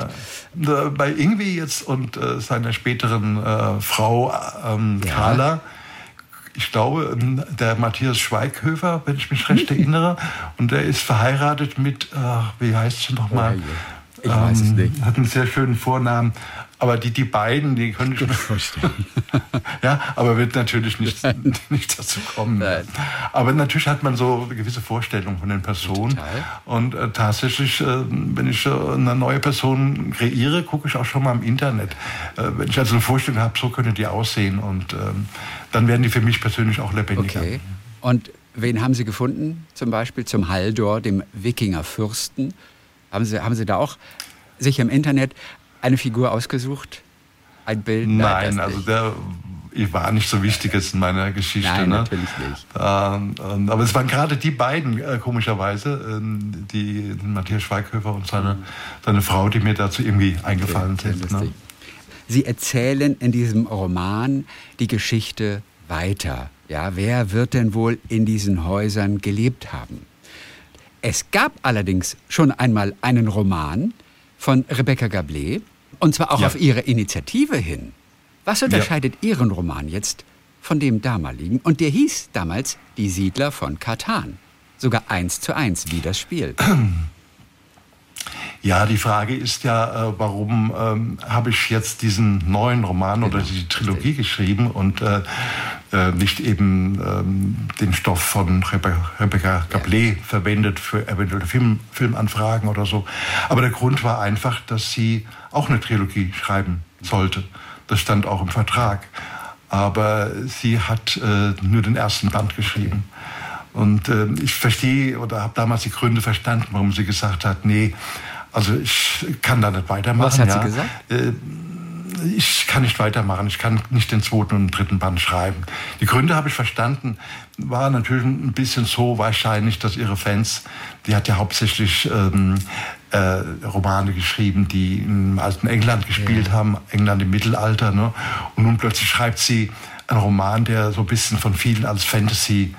Bei Ingwi jetzt und äh, seiner späteren äh, Frau ähm, Carla ich glaube, der Matthias Schweighöfer, wenn ich mich recht erinnere. Und der ist verheiratet mit, äh, wie heißt sie nochmal? Oh, ich weiß es ähm, nicht. Hat einen sehr schönen Vornamen. Aber die, die beiden, die können ich mir vorstellen. ja, aber wird natürlich nicht, nicht dazu kommen. Nein. Aber natürlich hat man so eine gewisse Vorstellung von den Personen. Total. Und äh, tatsächlich, äh, wenn ich äh, eine neue Person kreiere, gucke ich auch schon mal im Internet. Äh, wenn ich also eine Vorstellung habe, so können die aussehen. Und ähm, dann werden die für mich persönlich auch lebendiger. Okay. Und wen haben Sie gefunden? Zum Beispiel zum Haldor, dem Wikingerfürsten. Haben Sie, haben Sie da auch sich im Internet eine Figur ausgesucht? Ein Bild? Nein, Nein also der war nicht so wichtig jetzt in meiner Geschichte. Nein, ne? natürlich nicht. Ähm, ähm, aber es waren gerade die beiden, äh, komischerweise, ähm, die Matthias Schweighöfer und seine, seine Frau, die mir dazu irgendwie eingefallen okay, sind. Ne? Sie erzählen in diesem Roman die Geschichte weiter. Ja, wer wird denn wohl in diesen Häusern gelebt haben? Es gab allerdings schon einmal einen Roman von Rebecca Gablé, und zwar auch ja. auf ihre Initiative hin. Was unterscheidet ja. Ihren Roman jetzt von dem damaligen? Und der hieß damals Die Siedler von Katan. Sogar eins zu eins wie das Spiel. Ja, die Frage ist ja, äh, warum ähm, habe ich jetzt diesen neuen Roman genau. oder die Trilogie geschrieben? Und äh, äh, nicht eben ähm, den Stoff von Rebecca, Rebecca Gablé ja. verwendet für eventuelle Film, Filmanfragen oder so. Aber der Grund war einfach, dass sie auch eine Trilogie schreiben sollte. Das stand auch im Vertrag. Aber sie hat äh, nur den ersten Band geschrieben. Und äh, ich verstehe oder habe damals die Gründe verstanden, warum sie gesagt hat, nee, also ich kann da nicht weitermachen. Was hat ja. sie gesagt? Äh, ich kann nicht weitermachen, ich kann nicht den zweiten und dritten Band schreiben. Die Gründe habe ich verstanden, war natürlich ein bisschen so wahrscheinlich, dass ihre Fans, die hat ja hauptsächlich ähm, äh, Romane geschrieben, die im alten England gespielt ja. haben, England im Mittelalter. Ne? Und nun plötzlich schreibt sie einen Roman, der so ein bisschen von vielen als Fantasy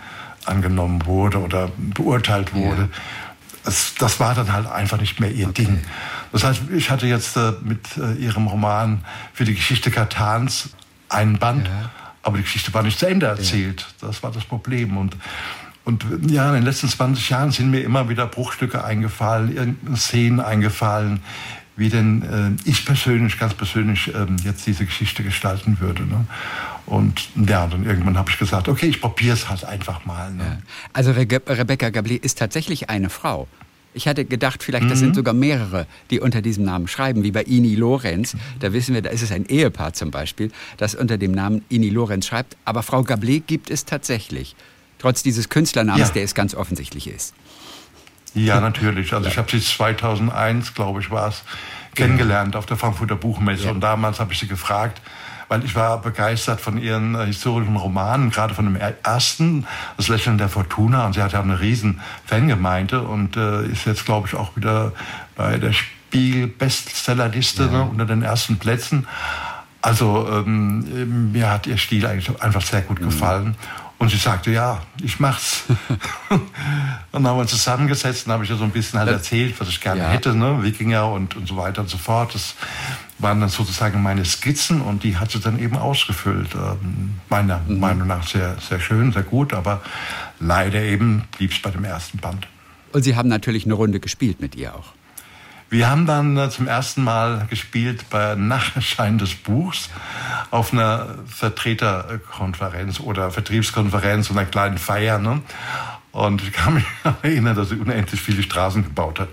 angenommen wurde oder beurteilt wurde. Ja. Das, das war dann halt einfach nicht mehr ihr okay. Ding. Das heißt, ich hatte jetzt äh, mit äh, ihrem Roman für die Geschichte Katans einen Band, ja. aber die Geschichte war nicht zu Ende erzählt. Ja. Das war das Problem. Und, und ja, in den letzten 20 Jahren sind mir immer wieder Bruchstücke eingefallen, irgendeine Szenen eingefallen, wie denn äh, ich persönlich, ganz persönlich, ähm, jetzt diese Geschichte gestalten würde. Ne? Und ja, dann irgendwann habe ich gesagt, okay, ich probiere es halt einfach mal. Ne? Ja. Also Re Rebecca Gablé ist tatsächlich eine Frau. Ich hatte gedacht, vielleicht das sind mhm. sogar mehrere, die unter diesem Namen schreiben, wie bei Ini Lorenz. Da wissen wir, da ist es ein Ehepaar zum Beispiel, das unter dem Namen Ini Lorenz schreibt. Aber Frau Gablé gibt es tatsächlich. Trotz dieses Künstlernamens, ja. der es ganz offensichtlich ist. Ja, natürlich. Also ich habe sie 2001, glaube ich, war es, kennengelernt auf der Frankfurter Buchmesse. Ja. Und damals habe ich sie gefragt, weil ich war begeistert von ihren äh, historischen Romanen, gerade von dem ersten, Das Lächeln der Fortuna. Und sie hat ja eine riesen Fangemeinde und äh, ist jetzt, glaube ich, auch wieder bei der Spiegel-Bestsellerliste ja. ne, unter den ersten Plätzen. Also ähm, mir hat ihr Stil eigentlich einfach sehr gut mhm. Und sie sagte, ja, ich mach's. und dann haben wir uns zusammengesetzt und habe ich ihr so ein bisschen halt erzählt, was ich gerne ja. hätte, ne? Wikinger und, und so weiter und so fort. Das waren dann sozusagen meine Skizzen und die hat sie dann eben ausgefüllt. Ähm, meiner mhm. Meinung nach sehr, sehr schön, sehr gut, aber leider eben blieb es bei dem ersten Band. Und Sie haben natürlich eine Runde gespielt mit ihr auch. Wir haben dann äh, zum ersten Mal gespielt bei Nacherschein des Buchs auf einer Vertreterkonferenz oder Vertriebskonferenz, einer kleinen Feier. Ne? Und ich kann mich erinnern, dass sie unendlich viele Straßen gebaut hat.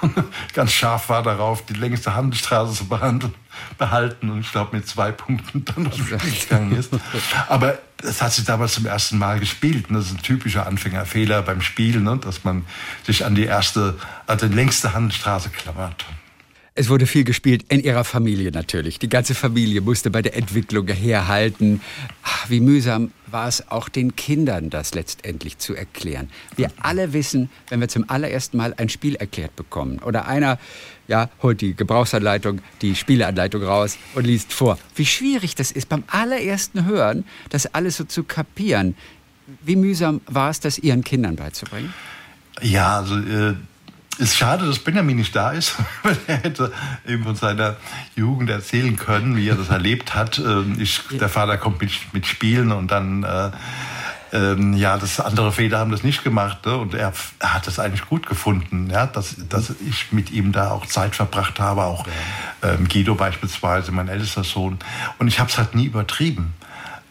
Ganz scharf war darauf, die längste Handelsstraße zu behandeln, behalten. Und ich glaube, mit zwei Punkten dann Spiel gegangen ist. Aber das hat sie damals zum ersten Mal gespielt. Und das ist ein typischer Anfängerfehler beim Spielen, ne? dass man sich an die erste, also die längste Handelsstraße klammert. Es wurde viel gespielt in ihrer Familie natürlich. Die ganze Familie musste bei der Entwicklung herhalten. Ach, wie mühsam war es auch den Kindern, das letztendlich zu erklären. Wir alle wissen, wenn wir zum allerersten Mal ein Spiel erklärt bekommen oder einer ja, holt die Gebrauchsanleitung, die Spieleanleitung raus und liest vor. Wie schwierig das ist beim allerersten Hören, das alles so zu kapieren. Wie mühsam war es, das Ihren Kindern beizubringen? Ja, also äh, ist schade, dass Benjamin nicht da ist, weil er hätte eben von seiner Jugend erzählen können, wie er das erlebt hat. Ähm, ich, der Vater kommt mit, mit Spielen und dann, äh, ähm, ja, das andere Väter haben das nicht gemacht. Ne? Und er, er, hat das eigentlich gut gefunden, ja, dass, dass ich mit ihm da auch Zeit verbracht habe, auch ähm, Guido beispielsweise, mein ältester Sohn. Und ich habe es halt nie übertrieben.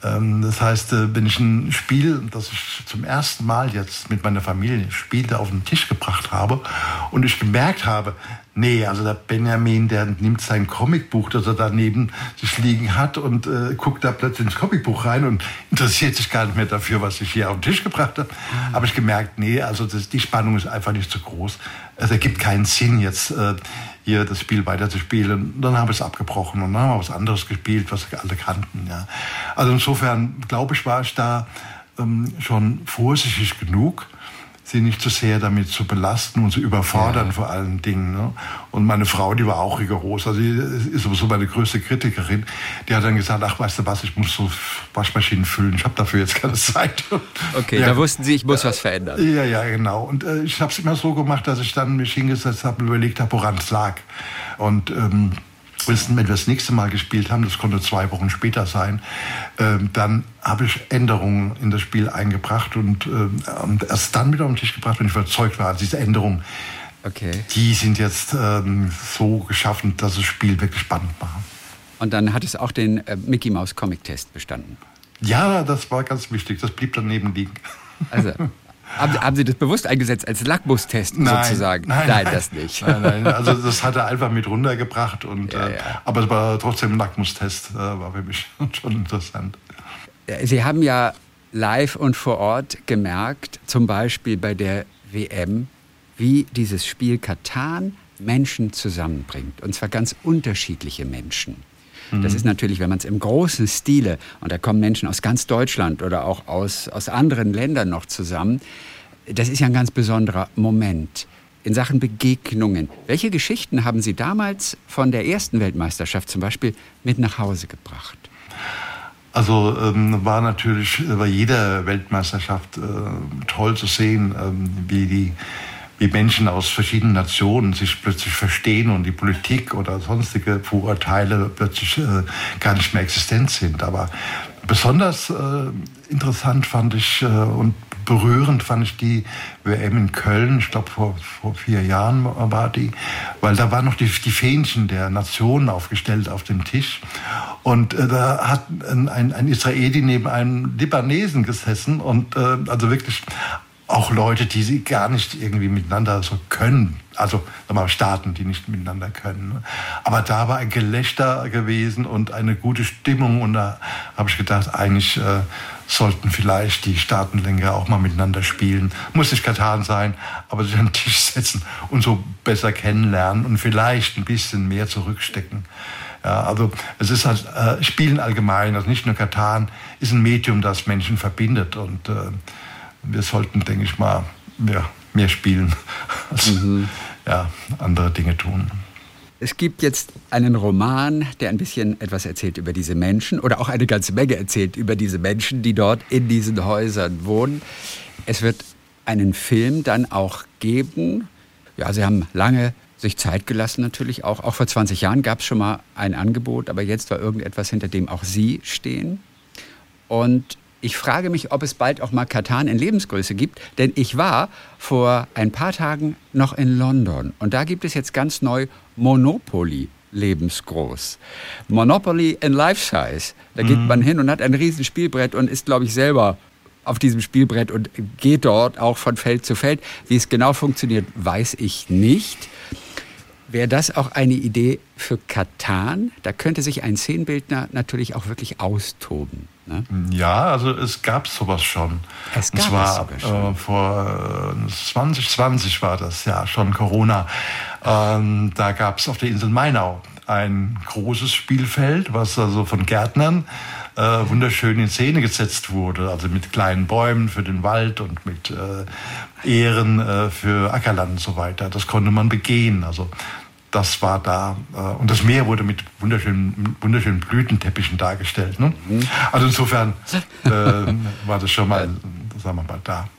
Ähm, das heißt, äh, wenn ich ein Spiel, das ich zum ersten Mal jetzt mit meiner Familie spielte, auf den Tisch gebracht habe und ich gemerkt habe, nee, also der Benjamin, der nimmt sein Comicbuch, das er daneben sich liegen hat und äh, guckt da plötzlich ins Comicbuch rein und interessiert sich gar nicht mehr dafür, was ich hier auf den Tisch gebracht habe. Mhm. Habe ich gemerkt, nee, also das, die Spannung ist einfach nicht so groß. Es ergibt keinen Sinn jetzt. Äh, hier das Spiel weiterzuspielen. Dann habe ich es abgebrochen und dann haben wir was anderes gespielt, was alle kannten. Ja. Also insofern, glaube ich, war ich da ähm, schon vorsichtig genug, sie nicht zu sehr damit zu belasten und zu überfordern ja. vor allen Dingen. Ne? Und meine Frau, die war auch rigoros. Also die ist sowieso meine größte Kritikerin. Die hat dann gesagt, ach weißt du was, ich muss so Waschmaschinen füllen. Ich habe dafür jetzt keine Zeit. Okay, ja, da wussten Sie, ich muss was verändern. Ja, ja, genau. Und äh, ich habe es immer so gemacht, dass ich dann mich hingesetzt habe und überlegt habe, woran es lag. Und ähm, wenn wir das nächste Mal gespielt haben, das konnte zwei Wochen später sein, äh, dann habe ich Änderungen in das Spiel eingebracht und, äh, und erst dann wieder auf den Tisch gebracht, wenn ich überzeugt war, diese Änderungen, okay. die sind jetzt ähm, so geschaffen, dass das Spiel wirklich spannend war. Und dann hat es auch den äh, Mickey Mouse Comic Test bestanden. Ja, das war ganz wichtig. Das blieb daneben liegen. Also, haben, haben, Sie das bewusst eingesetzt als Lackmustest nein, sozusagen? Nein, nein, das nicht. Nein, nein, also das hat er einfach mit runtergebracht. Und, ja, äh, ja. aber es war trotzdem ein Lackmustest, äh, war für mich schon interessant. Sie haben ja live und vor Ort gemerkt, zum Beispiel bei der WM, wie dieses Spiel Katan Menschen zusammenbringt. Und zwar ganz unterschiedliche Menschen. Das mhm. ist natürlich, wenn man es im großen Stile, und da kommen Menschen aus ganz Deutschland oder auch aus, aus anderen Ländern noch zusammen, das ist ja ein ganz besonderer Moment in Sachen Begegnungen. Welche Geschichten haben Sie damals von der ersten Weltmeisterschaft zum Beispiel mit nach Hause gebracht? Also ähm, war natürlich bei jeder Weltmeisterschaft äh, toll zu sehen, ähm, wie die wie Menschen aus verschiedenen Nationen sich plötzlich verstehen und die Politik oder sonstige Vorurteile plötzlich äh, gar nicht mehr existent sind. Aber besonders äh, interessant fand ich äh, und berührend fand ich die WM in Köln, ich glaube vor, vor vier Jahren war die, weil da waren noch die, die Fähnchen der Nationen aufgestellt auf dem Tisch. Und äh, da hat ein, ein, Israeli neben einem Libanesen gesessen und äh, also wirklich auch Leute, die sie gar nicht irgendwie miteinander so können. Also mal, Staaten, die nicht miteinander können. Ne? Aber da war ein Gelächter gewesen und eine gute Stimmung. Und da habe ich gedacht, eigentlich äh, sollten vielleicht die Staatenlenker auch mal miteinander spielen. Muss nicht Katan sein, aber sich an den Tisch setzen und so besser kennenlernen und vielleicht ein bisschen mehr zurückstecken. Ja, also es ist halt äh, Spielen allgemein, also nicht nur Katan, ist ein Medium, das Menschen verbindet und äh, wir sollten, denke ich mal, ja, mehr spielen als mhm. ja, andere Dinge tun. Es gibt jetzt einen Roman, der ein bisschen etwas erzählt über diese Menschen oder auch eine ganze Menge erzählt über diese Menschen, die dort in diesen Häusern wohnen. Es wird einen Film dann auch geben. Ja, Sie haben lange sich Zeit gelassen natürlich auch. Auch vor 20 Jahren gab es schon mal ein Angebot, aber jetzt war irgendetwas, hinter dem auch Sie stehen. Und ich frage mich, ob es bald auch mal Katan in Lebensgröße gibt, denn ich war vor ein paar Tagen noch in London und da gibt es jetzt ganz neu Monopoly lebensgroß. Monopoly in Life Size. Da geht mhm. man hin und hat ein riesen Spielbrett und ist, glaube ich, selber auf diesem Spielbrett und geht dort auch von Feld zu Feld. Wie es genau funktioniert, weiß ich nicht. Wäre das auch eine Idee für Katan? Da könnte sich ein Szenenbildner natürlich auch wirklich austoben. Ne? Ja, also es gab sowas schon. Es gab Und zwar es schon. Äh, vor 2020 äh, war das ja schon Corona. Ähm, da gab es auf der Insel Mainau ein großes Spielfeld, was also von Gärtnern äh, wunderschön in Szene gesetzt wurde. Also mit kleinen Bäumen für den Wald und mit äh, Ehren äh, für Ackerland und so weiter. Das konnte man begehen. Also das war da. Äh, und das Meer wurde mit wunderschönen, wunderschönen Blütenteppichen dargestellt. Ne? Mhm. Also insofern äh, war das schon mal, sagen wir mal, da.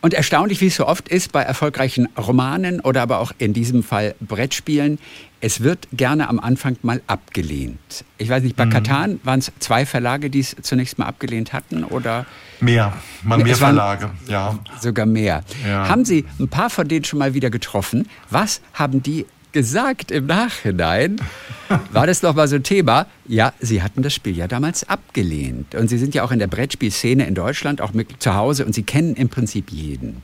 Und erstaunlich, wie es so oft ist bei erfolgreichen Romanen oder aber auch in diesem Fall Brettspielen, es wird gerne am Anfang mal abgelehnt. Ich weiß nicht, bei mhm. Katan waren es zwei Verlage, die es zunächst mal abgelehnt hatten oder? Mehr, mal mehr Verlage, ja. Sogar mehr. Ja. Haben Sie ein paar von denen schon mal wieder getroffen? Was haben die gesagt im Nachhinein, war das noch mal so ein Thema. Ja, Sie hatten das Spiel ja damals abgelehnt. Und Sie sind ja auch in der Brettspielszene in Deutschland auch mit zu Hause und Sie kennen im Prinzip jeden.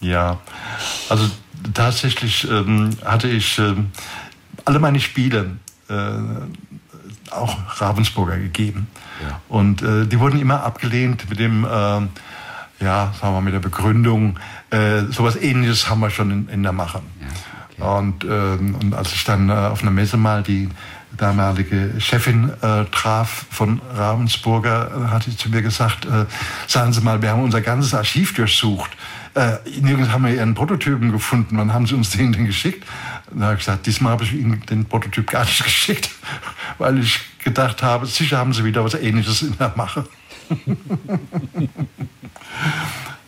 Ja, also tatsächlich ähm, hatte ich ähm, alle meine Spiele äh, auch Ravensburger gegeben. Ja. Und äh, die wurden immer abgelehnt mit dem, äh, ja, sagen wir mal, mit der Begründung, äh, sowas ähnliches haben wir schon in, in der Mache. Ja. Und, ähm, und als ich dann äh, auf einer Messe mal die damalige Chefin äh, traf von Ravensburger, äh, hat sie zu mir gesagt, äh, sagen Sie mal, wir haben unser ganzes Archiv durchsucht. Äh, nirgends haben wir Ihren Prototypen gefunden. Wann haben Sie uns den denn geschickt? Da habe ich gesagt, diesmal habe ich Ihnen den Prototyp gar nicht geschickt, weil ich gedacht habe, sicher haben Sie wieder was Ähnliches in der Mache.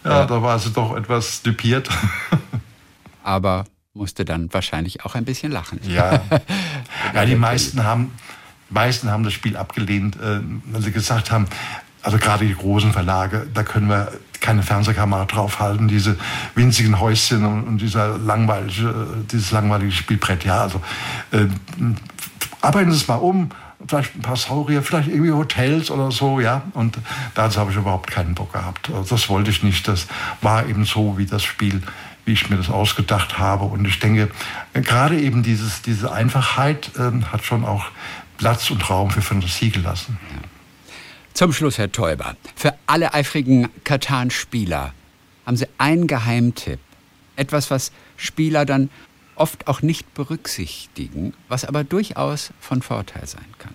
ja, ja, da war sie doch etwas düpiert. Aber musste dann wahrscheinlich auch ein bisschen lachen. Ja, ja die meisten haben, meisten haben das Spiel abgelehnt, äh, weil sie gesagt haben, also gerade die großen Verlage, da können wir keine Fernsehkamera draufhalten, diese winzigen Häuschen und, und dieser langweilige, dieses langweilige Spielbrett. Ja, also äh, arbeiten Sie es mal um, vielleicht ein paar Saurier, vielleicht irgendwie Hotels oder so, ja. Und dazu habe ich überhaupt keinen Bock gehabt. Also das wollte ich nicht. Das war eben so wie das Spiel, wie ich mir das ausgedacht habe. Und ich denke, gerade eben dieses, diese Einfachheit äh, hat schon auch Platz und Raum für Fantasie gelassen. Zum Schluss, Herr Teuber, für alle eifrigen Katan-Spieler haben Sie einen Geheimtipp. Etwas, was Spieler dann oft auch nicht berücksichtigen, was aber durchaus von Vorteil sein kann.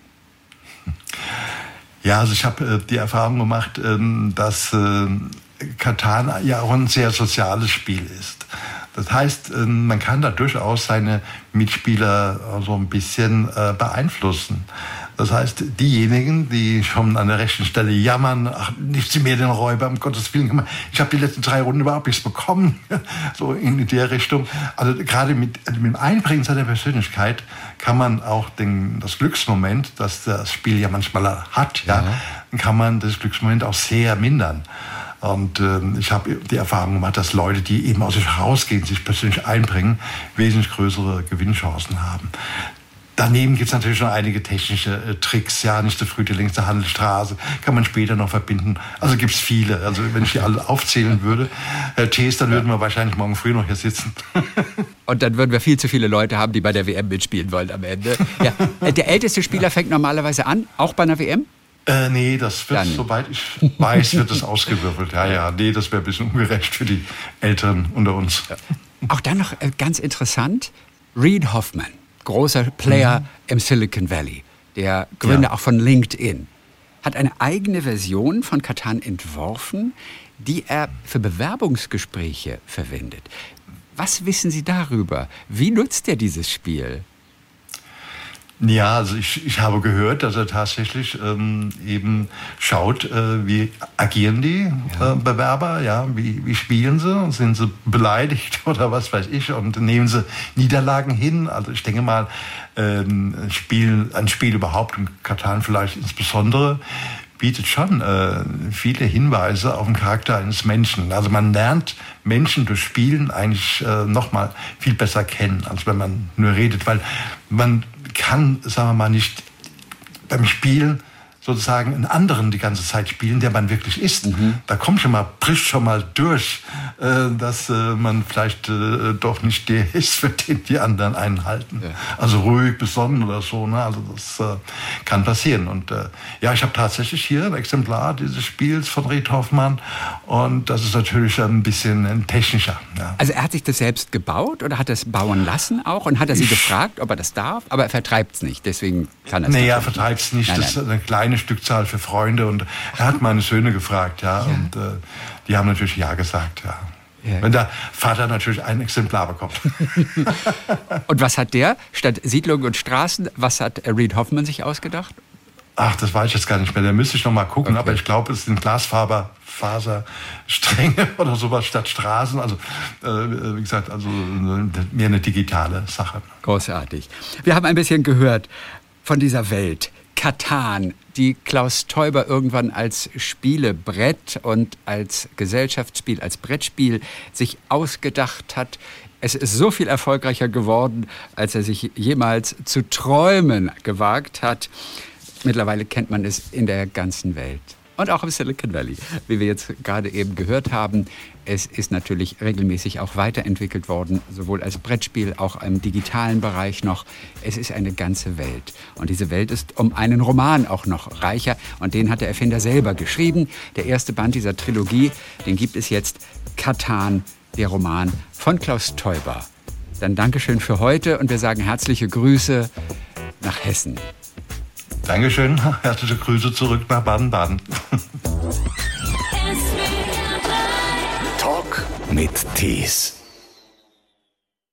Ja, also ich habe äh, die Erfahrung gemacht, ähm, dass äh, Katan ja auch ein sehr soziales Spiel ist. Das heißt, äh, man kann da durchaus seine Mitspieler so ein bisschen äh, beeinflussen. Das heißt, diejenigen, die schon an der rechten Stelle jammern, ach, nicht sie mir den Räuber, um Gottes Willen, ich habe die letzten drei Runden überhaupt nichts bekommen, so in der Richtung. Also gerade mit, mit dem Einbringen seiner Persönlichkeit kann man auch den, das Glücksmoment, das das Spiel ja manchmal hat, ja, ja. kann man das Glücksmoment auch sehr mindern. Und äh, ich habe die Erfahrung gemacht, dass Leute, die eben aus sich herausgehen, sich persönlich einbringen, wesentlich größere Gewinnchancen haben. Daneben gibt es natürlich noch einige technische äh, Tricks, ja, nicht so früh die längste Handelsstraße, kann man später noch verbinden. Also gibt es viele. Also wenn ich die alle aufzählen würde, Herr Tees, dann würden wir wahrscheinlich morgen früh noch hier sitzen. Und dann würden wir viel zu viele Leute haben, die bei der WM mitspielen wollen am Ende. Ja. Äh, der älteste Spieler fängt normalerweise an, auch bei einer WM? Äh, nee, das wird, Dann. soweit ich weiß, wird das ausgewürfelt. Ja, ja, nee, das wäre ein bisschen ungerecht für die Älteren unter uns. Auch dann noch äh, ganz interessant, Reed Hoffman, großer Player mhm. im Silicon Valley, der Gründer ja. auch von LinkedIn, hat eine eigene Version von Katan entworfen, die er für Bewerbungsgespräche verwendet. Was wissen Sie darüber? Wie nutzt er dieses Spiel? Ja, also ich, ich habe gehört, dass er tatsächlich ähm, eben schaut, äh, wie agieren die ja. äh, Bewerber, ja, wie, wie spielen sie, sind sie beleidigt oder was weiß ich und nehmen sie Niederlagen hin. Also ich denke mal, ähm, ein, Spiel, ein Spiel überhaupt, in Katan vielleicht insbesondere, bietet schon äh, viele Hinweise auf den Charakter eines Menschen. Also man lernt Menschen durch Spielen eigentlich äh, noch mal viel besser kennen, als wenn man nur redet, weil man kann, sagen wir mal, nicht beim Spielen sozusagen einen anderen die ganze Zeit spielen, der man wirklich ist. Mhm. Da kommt schon mal, bricht schon mal durch, äh, dass äh, man vielleicht äh, doch nicht der ist, für den die anderen einhalten. Ja. Also ruhig, besonnen oder so. Ne? Also das kann passieren. Und ja, ich habe tatsächlich hier ein Exemplar dieses Spiels von Reed Hoffmann und das ist natürlich ein bisschen technischer. Ja. Also er hat sich das selbst gebaut oder hat es bauen lassen auch und hat er sie ich, gefragt, ob er das darf, aber er vertreibt es nicht, deswegen kann er es nicht. Nee, er vertreibt es nicht. Nein, nein. Das ist eine kleine eine Stückzahl für Freunde und er hat meine Söhne gefragt, ja, ja. und äh, die haben natürlich ja gesagt, ja. Ja. Wenn der Vater natürlich ein Exemplar bekommt. und was hat der statt Siedlungen und Straßen, was hat Reed Hoffman sich ausgedacht? Ach, das weiß ich jetzt gar nicht mehr. Da müsste ich noch mal gucken. Okay. Aber ich glaube, es sind Glasfaserstränge oder sowas statt Straßen. Also, äh, wie gesagt, also äh, mehr eine digitale Sache. Großartig. Wir haben ein bisschen gehört von dieser Welt. Katan, die Klaus Teuber irgendwann als Spielebrett und als Gesellschaftsspiel, als Brettspiel sich ausgedacht hat. Es ist so viel erfolgreicher geworden, als er sich jemals zu träumen gewagt hat. Mittlerweile kennt man es in der ganzen Welt und auch im Silicon Valley, wie wir jetzt gerade eben gehört haben. Es ist natürlich regelmäßig auch weiterentwickelt worden, sowohl als Brettspiel, auch im digitalen Bereich noch. Es ist eine ganze Welt. Und diese Welt ist um einen Roman auch noch reicher. Und den hat der Erfinder selber geschrieben. Der erste Band dieser Trilogie, den gibt es jetzt. Katan, der Roman von Klaus Teuber. Dann Dankeschön für heute und wir sagen herzliche Grüße nach Hessen. Dankeschön. Herzliche Grüße zurück nach Baden-Baden. mit Tees.